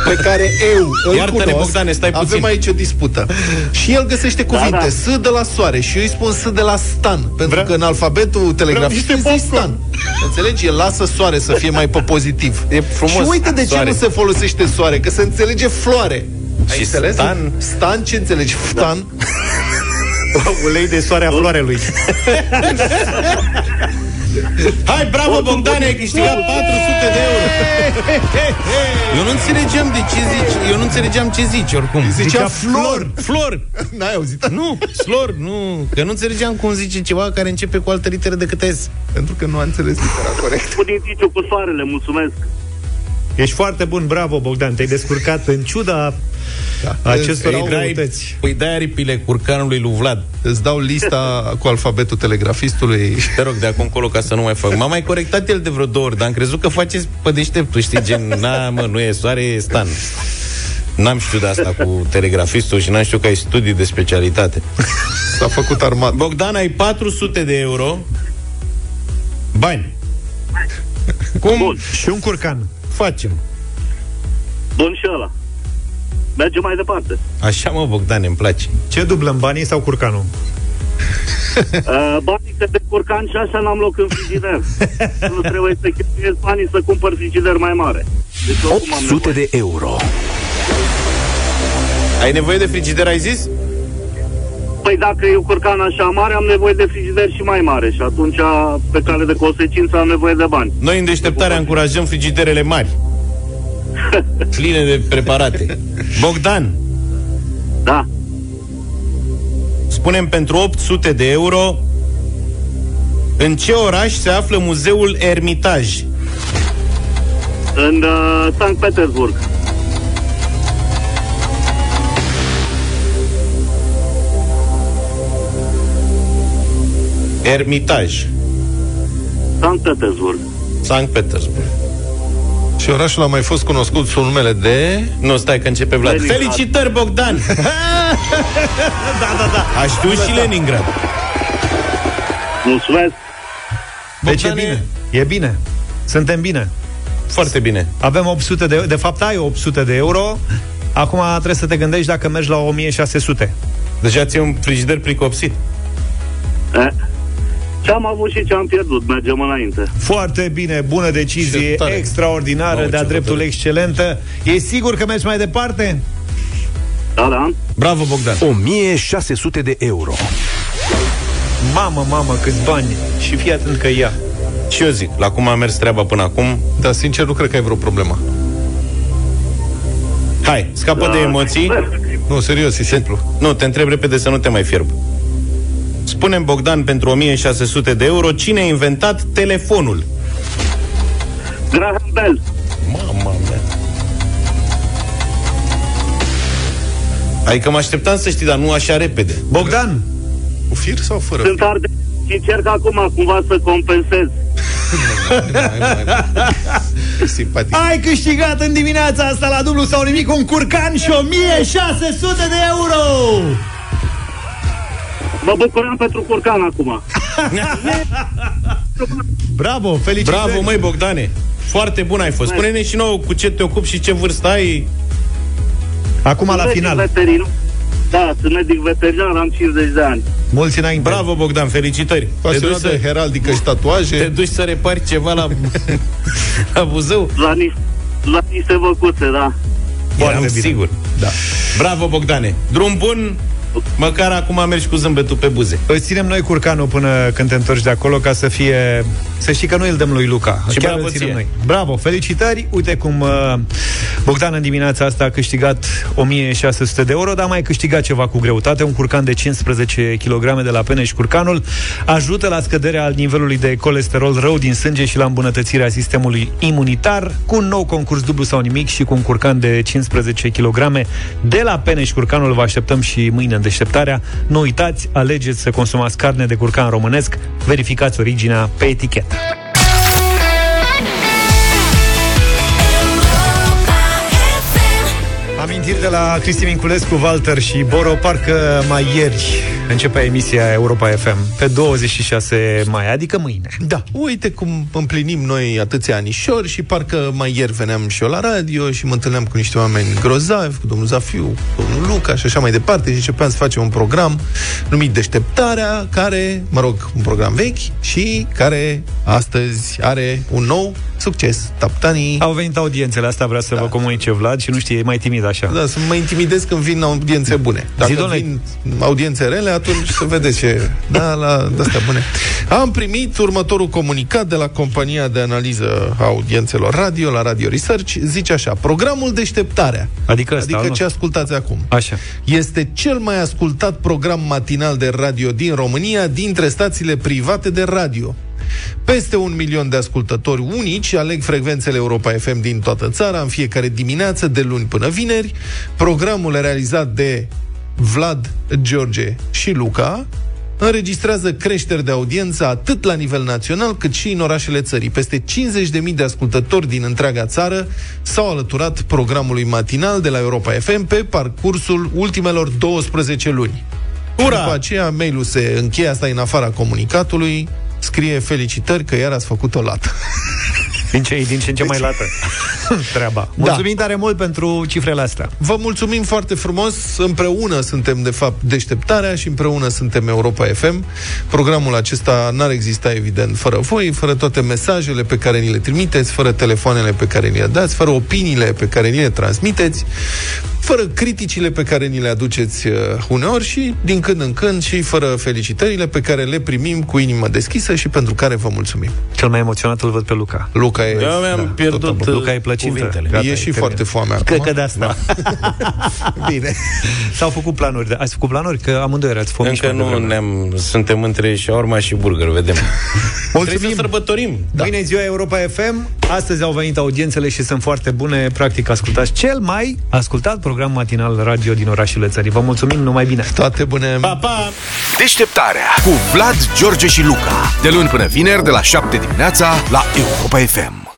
pe care eu îl Iartă-ne, cunosc, Bogdane, stai avem puțin. aici o dispută. Și el găsește cuvinte, da. S de la soare și eu îi spun S de la stan, pentru că în alfabetul telegrafistului zici stan. Înțelegi? El lasă soare să fie mai pe pozitiv. E frumos. Și uite de ce Soare. nu se folosește soare, că se înțelege floare. Ai Și înțeles? stan? Stan ce înțelegi? Stan? <laughs> Ulei de soare a floarelui. <laughs> Hai, bravo, Bogdane, ai câștigat 400 de euro. <laughs> Eu nu înțelegeam de ce zici, eu nu înțelegeam ce zici oricum. Zicea flor. Flor. N-ai auzit? Nu, slor, nu, că nu înțelegeam cum zice ceva care începe cu altă literă decât S. Pentru că nu a înțeles litera corect. Cu indiciu cu soarele, mulțumesc. Ești foarte bun, bravo, Bogdan. Te-ai descurcat în ciuda Da. acestor Îți dau- greutăți. Păi dai aripile curcanului lui Vlad. Îți dau lista cu alfabetul telegrafistului. Te rog, de acum încolo ca să nu mai fac. M-a mai corectat el de vreo două ori, dar am crezut că faceți pe deșteptul, știi, gen, na, mă, nu e soare, e stan. N-am știut de asta cu telegrafistul și n-am știut că ai studii de specialitate. S-a făcut armat. Bogdan, ai 400 de euro. Bani. Cum Bun. Și un curcan. Facem? Bun și ăla. Mergem mai departe. Așa, mă, Bogdan, îmi place. Ce dublăm, banii sau curcanul? <laughs> Uh, banii că de curcan și așa n-am loc în frigider. <laughs> nu trebuie să cheltuiesc banii să cumpăr frigider mai mare. Deci oricum am 800 nevoie. de euro. Ai nevoie de frigider, ai zis? Păi dacă e o curcan așa mare, am nevoie de frigider și mai mare și atunci, pe cale de consecință, am nevoie de bani. Noi în deșteptare încurajăm frigiderele mari. <laughs> Pline de preparate. Bogdan, Da. spunem pentru 800 de euro în ce oraș se află muzeul Ermitaj? În uh, Sankt Petersburg. Ermitaj. Sankt Petersburg. Sankt Petersburg. Și orașul a mai fost cunoscut sub numele de... Nu, stai că începe Vlad. Leningrad. Felicitări, Bogdan! <laughs> da, da, da. Aș știut și Leningrad. Mulțumesc. Deci e Bogdane, bine. E bine. Suntem bine. Foarte bine. Avem 800 de De fapt, ai 800 de euro. Acum trebuie să te gândești dacă mergi la 1600. Deja ți un frigider pricopsit. Eh. Ce am avut și ce am pierdut. Mergem înainte. Foarte bine, bună decizie, Ce tare. extraordinară, Mamă, de-a ce dreptul hotărât. excelentă. E sigur că mergi mai departe? Da, da. Bravo, Bogdan. 1600 de euro. Mamă, mamă, câți bani. Și fii atent că ia. Și eu zic, la cum a mers treaba până acum, Dar sincer nu cred că ai vreo problemă. hai, scapă Da. de emoții. Nu, serios, e simplu. Nu, te întreb repede să nu te mai fierb. Spune Bogdan pentru 1600 de euro cine a inventat telefonul. Graham Bell. Mama mea. Adică mă așteptam să știi, dar nu așa repede. Bogdan, Cu fir sau fără? Sunt arde și încerc acum cumva să compensez. E <laughs> simpatic. ai câștigat în dimineața asta la dublu sau nimic un curcan și 1600 de euro! Mă bucuram pentru curcan acum. <laughs> Bravo, felicitări! Bravo, măi, Bogdane! Foarte bun ai fost. Spune-ne și nouă cu ce te ocupi și ce vârstă ai. Acum la Sunt final. medic veterinar. Da, sunt medic veterinar, am 50 de ani. Mulți înainte. Bravo, Bogdan, felicitări. Te duci, Pasionat de să, heraldică și te tatuaje. duci să repari ceva la, <laughs> la Buzău? La, ni- la niște văcuțe, da. Eram bine. sigur. Da. Bravo, Bogdane. Drum bun, Măcar acum mergi cu zâmbetul pe buze. Îți ținem noi curcanul până când te întorci de acolo ca să fie... Să știi că noi îl dăm lui Luca. Și Chiar bravo îl ținem ție. noi. Bravo, felicitări! Uite cum uh, Bogdan în dimineața asta a câștigat 1600 de euro, dar a mai câștigat ceva cu greutate. Un curcan de 15 kg de la Peneș Curcanul ajută la scăderea nivelului de colesterol rău din sânge și la îmbunătățirea sistemului imunitar cu un nou concurs dublu sau nimic și cu un curcan de 15 kg de la Peneș Curcanul. Vă așteptăm și mâine în deșteptarea. Nu uitați, alegeți să consumați carne de curcan românesc, verificați originea pe etichetă. Amintiri de la Cristi Minculescu, Walter și Boro, parcă mai ieri începea emisia Europa FM, pe 26 mai, adică mâine. Da, uite cum împlinim noi atâția anișori și parcă mai ieri veneam și eu la radio și mă întâlneam cu niște oameni grozavi, cu domnul Zafiu, domnul Luca și așa mai departe și începeam să facem un program numit Deșteptarea, care, mă rog, un program vechi și care astăzi are un nou succes. Taptanii... Au venit audiențele, asta vrea să da. vă comunice Vlad și nu știe, e mai timid așa. Da, să mă intimidez când vin audiențe bune. Dacă Zi, domnule. vin audiențe rele, atunci să vedeți ce... Da, la astea bune. Am primit următorul comunicat de la compania de analiză a audiențelor radio, la Radio Research, zice așa, programul Deșteptarea, Adică ăsta, adică nu? ce ascultați acum, Așa. este cel mai ascultat program matinal de radio din România dintre stațiile private de radio. Peste un milion de ascultători unici aleg frecvențele Europa FM din toată țara în fiecare dimineață, de luni până vineri. Programul e realizat de Vlad, George și Luca înregistrează creșteri de audiență atât la nivel național cât și în orașele țării. Peste 50.000 de ascultători din întreaga țară s-au alăturat programului matinal de la Europa FM pe parcursul ultimelor 12 luni. Ura! După aceea, mail-ul se încheie, asta e în afara comunicatului, scrie felicitări că iar ați făcut o lată. <laughs> Din ce, din ce în ce mai lată <laughs> treaba. Mulțumim tare mult pentru cifrele astea. Vă mulțumim foarte frumos. Împreună suntem, de fapt, deșteptarea și împreună suntem Europa FM. Programul acesta n-ar exista, evident, fără voi, fără toate mesajele pe care ni le trimiteți, fără telefoanele pe care ni le dați, fără opiniile pe care ni le transmiteți, fără criticile pe care ni le aduceți uh, uneori și, din când în când, și fără felicitările pe care le primim cu inimă deschisă și pentru care vă mulțumim. Cel mai emoționat îl văd pe Luca. Luca e... Eu mi-am da, pierdut tot am- Luca e plăcintă. cuvintele. Gata, e e și terminat. foarte foame acum. Cred că de asta. <laughs> Bine. S-au făcut planuri. De... Ați făcut planuri? Că amândoi erați fomiși Încă mai nu devreme. ne-am, suntem între shawarma și burger, vedem. <laughs> Trebuie să sărbătorim. Da. Mâine e ziua Europa FM. Astăzi au venit audiențele și sunt foarte bune. Practic, ascultați cel mai ascultat program matinal radio din orașele țării. Vă mulțumim, numai bine! Toate bune! Pa, pa! Deșteptarea cu Vlad, George și Luca. De luni până vineri, de la 7 dimineața, la Europa FM.